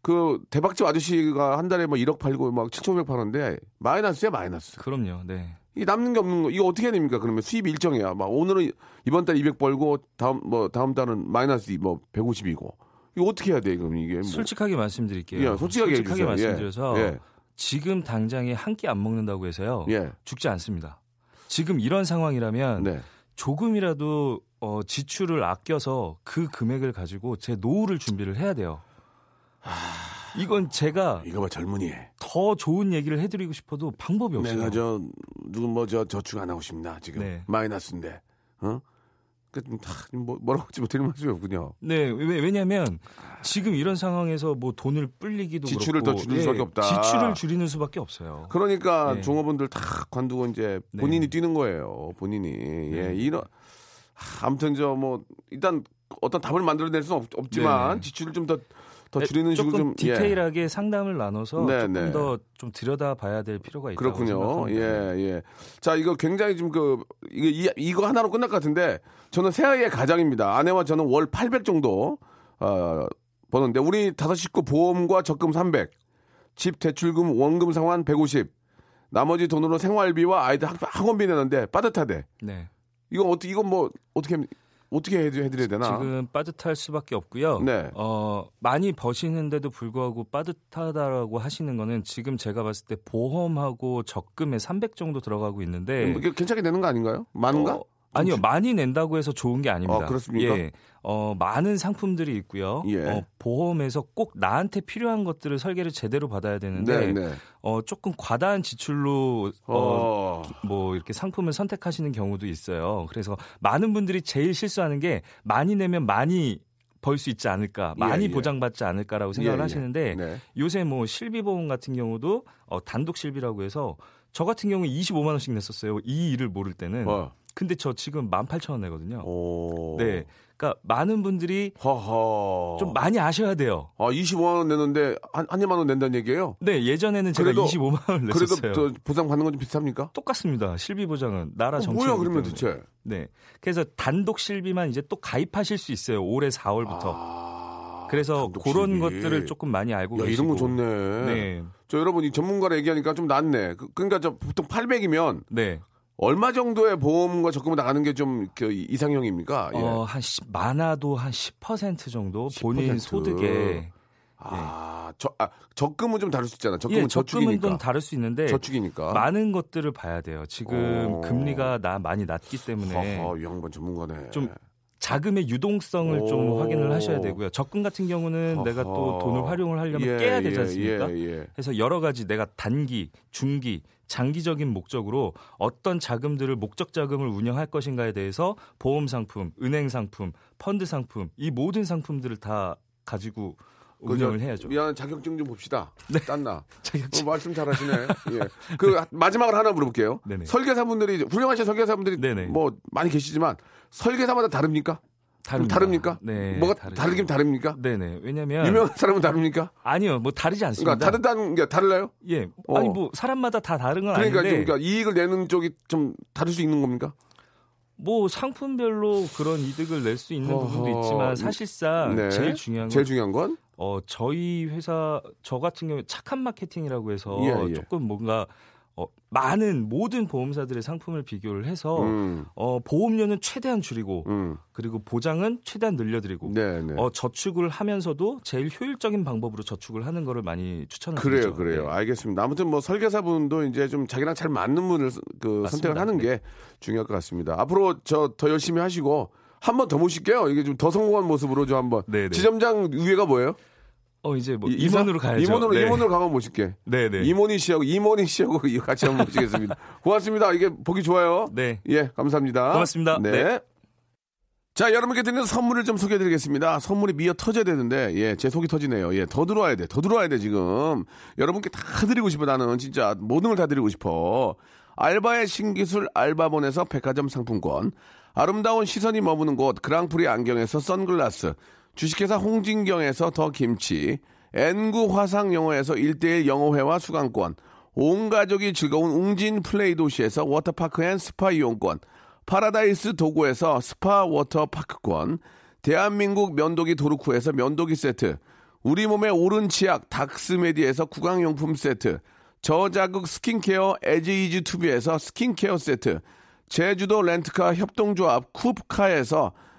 Speaker 1: 그 대박집 아저씨가 한 달에 뭐 1억 팔고 막 7,500 파는데 마이너스야 마이너스.
Speaker 3: 그럼요. 네.
Speaker 1: 이 남는 게 없는 거 이거 어떻게 해야 됩니까? 그러면 수입 일정이야. 막 오늘은 이번 달 200 벌고 다음 뭐 다음 달은 마이너스 뭐 150이고 이거 어떻게 해야 돼? 그럼 이게 뭐.
Speaker 3: 솔직하게 말씀드릴게요.
Speaker 1: 예, 솔직하게 해주세요. 예.
Speaker 3: 말씀드려서
Speaker 1: 예.
Speaker 3: 지금 당장에 한 끼 안 먹는다고 해서요.
Speaker 1: 예.
Speaker 3: 죽지 않습니다. 지금 이런 상황이라면
Speaker 1: 네.
Speaker 3: 조금이라도 어, 지출을 아껴서 그 금액을 가지고 제 노후를 준비를 해야 돼요. 이건 제가
Speaker 1: 이거 봐 젊은이.
Speaker 3: 더 좋은 얘기를 해드리고 싶어도 방법이 없어요.
Speaker 1: 내가 저 누구 뭐저 저축 안 하고 싶나 지금
Speaker 3: 네.
Speaker 1: 마이너스인데. 어? 그뭐 뭐라고 하지 못할 말씀이 없군요.
Speaker 3: 네, 왜, 왜냐면 지금 이런 상황에서 뭐 돈을 불리기도
Speaker 1: 지출을
Speaker 3: 그렇고,
Speaker 1: 더 줄일 수밖에 없다.
Speaker 3: 지출을 줄이는 수밖에 없어요.
Speaker 1: 그러니까
Speaker 3: 네.
Speaker 1: 종업원들 다 관두고 이제 본인이
Speaker 3: 네.
Speaker 1: 뛰는 거예요. 본인이. 예,
Speaker 3: 네.
Speaker 1: 이런 하, 아무튼 저 뭐 일단 어떤 답을 만들어낼 수는 없, 지만
Speaker 3: 네.
Speaker 1: 지출을 좀 더 더
Speaker 3: 네,
Speaker 1: 줄이는 식으로 좀 예.
Speaker 3: 디테일하게 상담을 나눠서
Speaker 1: 네,
Speaker 3: 조금
Speaker 1: 네.
Speaker 3: 더좀 들여다봐야 될 필요가 있다고
Speaker 1: 그렇군요. 예, 예. 자, 이거 굉장히 좀 그, 이게, 이, 이거 하나로 끝날 것 같은데, 저는 새아이의 가장입니다. 아내와 저는 월 800 정도, 어, 버는데, 우리 다섯 식구 보험과 적금 300, 집 대출금 원금 상환 150, 나머지 돈으로 생활비와 아이들 학, 학원비 내는데 빠듯하대.
Speaker 3: 네.
Speaker 1: 이거 어떻게, 이건 뭐, 어떻게, 어떻게 해- 해드려야 되나?
Speaker 3: 지금 빠듯할 수밖에 없고요.
Speaker 1: 네.
Speaker 3: 어, 많이 버시는데도 불구하고 빠듯하다라고 하시는 거는 지금 제가 봤을 때 보험하고 적금에 300 정도 들어가고 있는데
Speaker 1: 뭐 이게 괜찮게 되는 거 아닌가요? 많은가?
Speaker 3: 어, 아니요, 많이 낸다고 해서 좋은 게 아닙니다.
Speaker 1: 아, 그렇습니까?
Speaker 3: 예. 어, 많은 상품들이 있고요.
Speaker 1: 예.
Speaker 3: 어, 보험에서 꼭 나한테 필요한 것들을 설계를 제대로 받아야
Speaker 1: 네,
Speaker 3: 되는데
Speaker 1: 네.
Speaker 3: 어, 조금 과다한 지출로 어,
Speaker 1: 어,
Speaker 3: 뭐 이렇게 상품을 선택하시는 경우도 있어요. 그래서 많은 분들이 제일 실수하는 게 많이 내면 많이 벌수 있지 않을까, 많이
Speaker 1: 예, 예.
Speaker 3: 보장받지 않을까라고 생각을
Speaker 1: 예, 예.
Speaker 3: 하시는데
Speaker 1: 네.
Speaker 3: 요새 뭐 실비보험 같은 경우도 어, 단독 실비라고 해서 저 같은 경우에 25만 원씩 냈었어요. 이 일을 모를 때는.
Speaker 1: 어.
Speaker 3: 근데 저 지금 18,000원 내거든요.
Speaker 1: 오.
Speaker 3: 네. 그러니까 많은 분들이
Speaker 1: 허허.
Speaker 3: 좀 많이 아셔야 돼요.
Speaker 1: 아, 25만 원 내는데 한, 한 2만 원 낸다는 얘기예요?
Speaker 3: 네, 예전에는 제가
Speaker 1: 그래도-
Speaker 3: 25만 원을
Speaker 1: 그래도
Speaker 3: 냈었어요.
Speaker 1: 저 보상 받는 건 좀 비슷합니까?
Speaker 3: 똑같습니다. 실비 보장은 나라
Speaker 1: 어,
Speaker 3: 정책.
Speaker 1: 뭐야 그러면 대체?
Speaker 3: 네. 그래서 단독 실비만 이제 또 가입하실 수 있어요. 올해 4월부터.
Speaker 1: 아,
Speaker 3: 그래서 그런
Speaker 1: 실비.
Speaker 3: 것들을 조금 많이 알고
Speaker 1: 야,
Speaker 3: 계시고.
Speaker 1: 이런 거 좋네.
Speaker 3: 네.
Speaker 1: 저 여러분 이 전문가를 얘기하니까 좀 낫네. 그, 러니까저 보통 800이면
Speaker 3: 네.
Speaker 1: 얼마 정도의 보험과 적금을 나가는 게좀그 이상형입니까? 예.
Speaker 3: 어, 한 10, 많아도 한 10% 정도 본인
Speaker 1: 10%.
Speaker 3: 소득에
Speaker 1: 아, 저, 아, 적금은 좀 다를 수 있잖아. 적금은
Speaker 3: 예, 적금은
Speaker 1: 저축이니까.
Speaker 3: 좀 다를 수 있는데
Speaker 1: 저축이니까.
Speaker 3: 많은 것들을 봐야 돼요. 지금
Speaker 1: 어.
Speaker 3: 금리가 나 많이 낮기 때문에
Speaker 1: 허허, 이 양반 전문가네.
Speaker 3: 좀 자금의 유동성을
Speaker 1: 오.
Speaker 3: 좀 확인을 하셔야 되고요. 적금 같은 경우는 내가 또
Speaker 1: 허허.
Speaker 3: 돈을 활용을 하려면
Speaker 1: 예,
Speaker 3: 깨야 되지
Speaker 1: 예,
Speaker 3: 않습니까?
Speaker 1: 예, 예.
Speaker 3: 그래서 여러 가지 내가 단기, 중기, 장기적인 목적으로 어떤 자금들을 목적 자금을 운영할 것인가에 대해서 보험 상품, 은행 상품, 펀드 상품 이 모든 상품들을 다 가지고? 운영을 해야죠.
Speaker 1: 미안 자격증 좀 봅시다. 딴나.
Speaker 3: 자격증.
Speaker 1: 어, 말씀 잘하시네. 예. 그 마지막으로 하나 물어볼게요.
Speaker 3: 네네.
Speaker 1: 설계사분들이 훌륭하신 설계사분들이
Speaker 3: 네네.
Speaker 1: 뭐 많이 계시지만 설계사마다 다릅니까? 좀
Speaker 3: 다릅니다.
Speaker 1: 다릅니까?
Speaker 3: 네,
Speaker 1: 뭐가
Speaker 3: 다르죠.
Speaker 1: 다르긴 다릅니까?
Speaker 3: 네네. 왜냐면
Speaker 1: 유명한 사람은 다릅니까?
Speaker 3: 아니요, 뭐 다르지 않습니다.
Speaker 1: 그러니까 다르다는 게 달라요?
Speaker 3: 예,
Speaker 1: 어.
Speaker 3: 아니 뭐 사람마다 다 다른 건
Speaker 1: 그러니까 좀
Speaker 3: 아닌데
Speaker 1: 그러니까 이익을 내는 쪽이 좀 다를 수 있는 겁니까?
Speaker 3: 뭐 상품별로 그런 이득을 낼 수 있는
Speaker 1: 어허.
Speaker 3: 부분도 있지만 사실상
Speaker 1: 네.
Speaker 3: 제일 중요한 건
Speaker 1: 제일 중요한 건
Speaker 3: 어, 저희 회사, 저 같은 경우에 착한 마케팅이라고 해서
Speaker 1: 예, 예.
Speaker 3: 조금 뭔가 어, 많은 모든 보험사들의 상품을 비교를 해서
Speaker 1: 음,
Speaker 3: 어, 보험료는 최대한 줄이고
Speaker 1: 음.
Speaker 3: 그리고 보장은 최대한 늘려드리고
Speaker 1: 네, 네.
Speaker 3: 어, 저축을 하면서도 제일 효율적인 방법으로 저축을 하는 거를 많이 추천을
Speaker 1: 그래요,
Speaker 3: 드리죠.
Speaker 1: 그래요.
Speaker 3: 네.
Speaker 1: 알겠습니다. 아무튼 뭐 설계사분도 이제 좀 자기랑 잘 맞는 분을 스- 그
Speaker 3: 맞습니다.
Speaker 1: 선택을 하는
Speaker 3: 네.
Speaker 1: 게 중요할 것 같습니다. 앞으로 저 더 열심히 하시고 한 번 더 모실게요. 이게 좀 더 성공한 모습으로 좀 한번.
Speaker 3: 네, 네.
Speaker 1: 지점장 위에가 뭐예요?
Speaker 3: 어, 이제 뭐
Speaker 1: 이- 이사?
Speaker 3: 임원으로 가야죠.
Speaker 1: 임원으로
Speaker 3: 네.
Speaker 1: 임원으로 가면 모실게.
Speaker 3: 네, 네.
Speaker 1: 이모니 씨하고 이모니 씨하고 같이 한번 모시겠습니다. 고맙습니다. 이게 보기 좋아요.
Speaker 3: 네.
Speaker 1: 예, 감사합니다.
Speaker 3: 고맙습니다.
Speaker 1: 네.
Speaker 3: 네.
Speaker 1: 자, 여러분께 드리는 선물을 좀 소개해 드리겠습니다. 선물이 미어 터져야 되는데, 예, 제 속이 터지네요. 예, 더 들어와야 돼. 더 들어와야 돼, 지금. 여러분께 다 드리고 싶어, 나는. 진짜 모든 걸 다 드리고 싶어. 알바의 신기술 알바몬에서 백화점 상품권, 아름다운 시선이 머무는 곳 그랑프리 안경에서 선글라스, 주식회사 홍진경에서 더 김치, N구 화상 영어에서 1대1 영어회화 수강권, 온 가족이 즐거운 웅진 플레이 도시에서 워터파크 and 스파 이용권, 파라다이스 도고에서 스파 워터파크권, 대한민국 면도기 도루코에서 면도기 세트, 우리 몸에 옳은 치약 닥스메디에서 구강용품 세트, 저자극 스킨케어 에지이지 투비에서 스킨케어 세트, 제주도 렌트카 협동조합 쿱카에서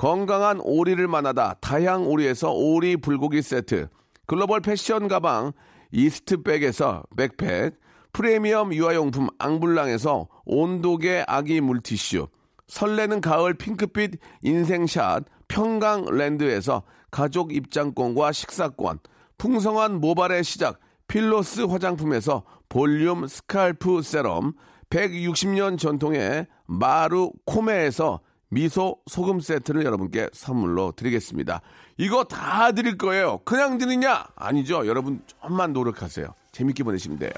Speaker 1: 건강한 오리를 만나다 다향 오리에서 오리 불고기 세트, 글로벌 패션 가방 이스트백에서 백팩, 프리미엄 유아용품 앙블랑에서 온도계 아기 물티슈, 설레는 가을 핑크빛 인생샷 평강랜드에서 가족 입장권과 식사권, 풍성한 모발의 시작 필로스 화장품에서 볼륨 scalp 세럼, 160년 전통의 마루 코메에서 미소 소금 세트를 여러분께 선물로 드리겠습니다. 이거 다 드릴 거예요. 그냥 드리냐? 아니죠. 여러분 좀만 노력하세요. 재밌게 보내시면 돼요.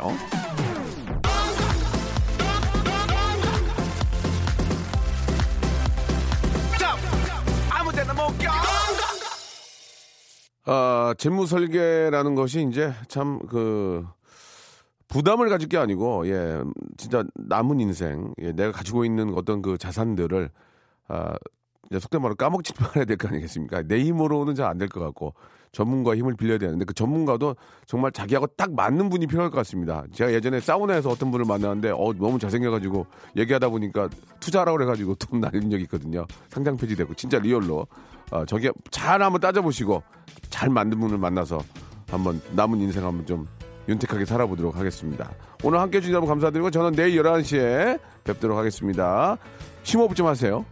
Speaker 1: 아, 재무 설계라는 것이 이제 참 그 부담을 가질 게 아니고 예, 진짜 남은 인생, 예, 내가 가지고 있는 어떤 그 자산들을 아, 속된 말로 까먹지 말아야 될 거 아니겠습니까? 내 힘으로는 잘 안 될 것 같고 전문가 힘을 빌려야 되는데 그 전문가도 정말 자기하고 딱 맞는 분이 필요할 것 같습니다. 제가 예전에 사우나에서 어떤 분을 만났는데 어 너무 잘생겨가지고 얘기하다 보니까 투자라고 그래가지고 돈 날린 적이 있거든요. 상장 폐지되고 진짜 리얼로 어, 저게 잘 한번 따져보시고 잘 만든 분을 만나서 한번 남은 인생 한번 좀 윤택하게 살아보도록 하겠습니다. 오늘 함께 해주신 여러분 감사드리고 저는 내일 11시에 뵙도록 하겠습니다. 심호흡 좀 하세요.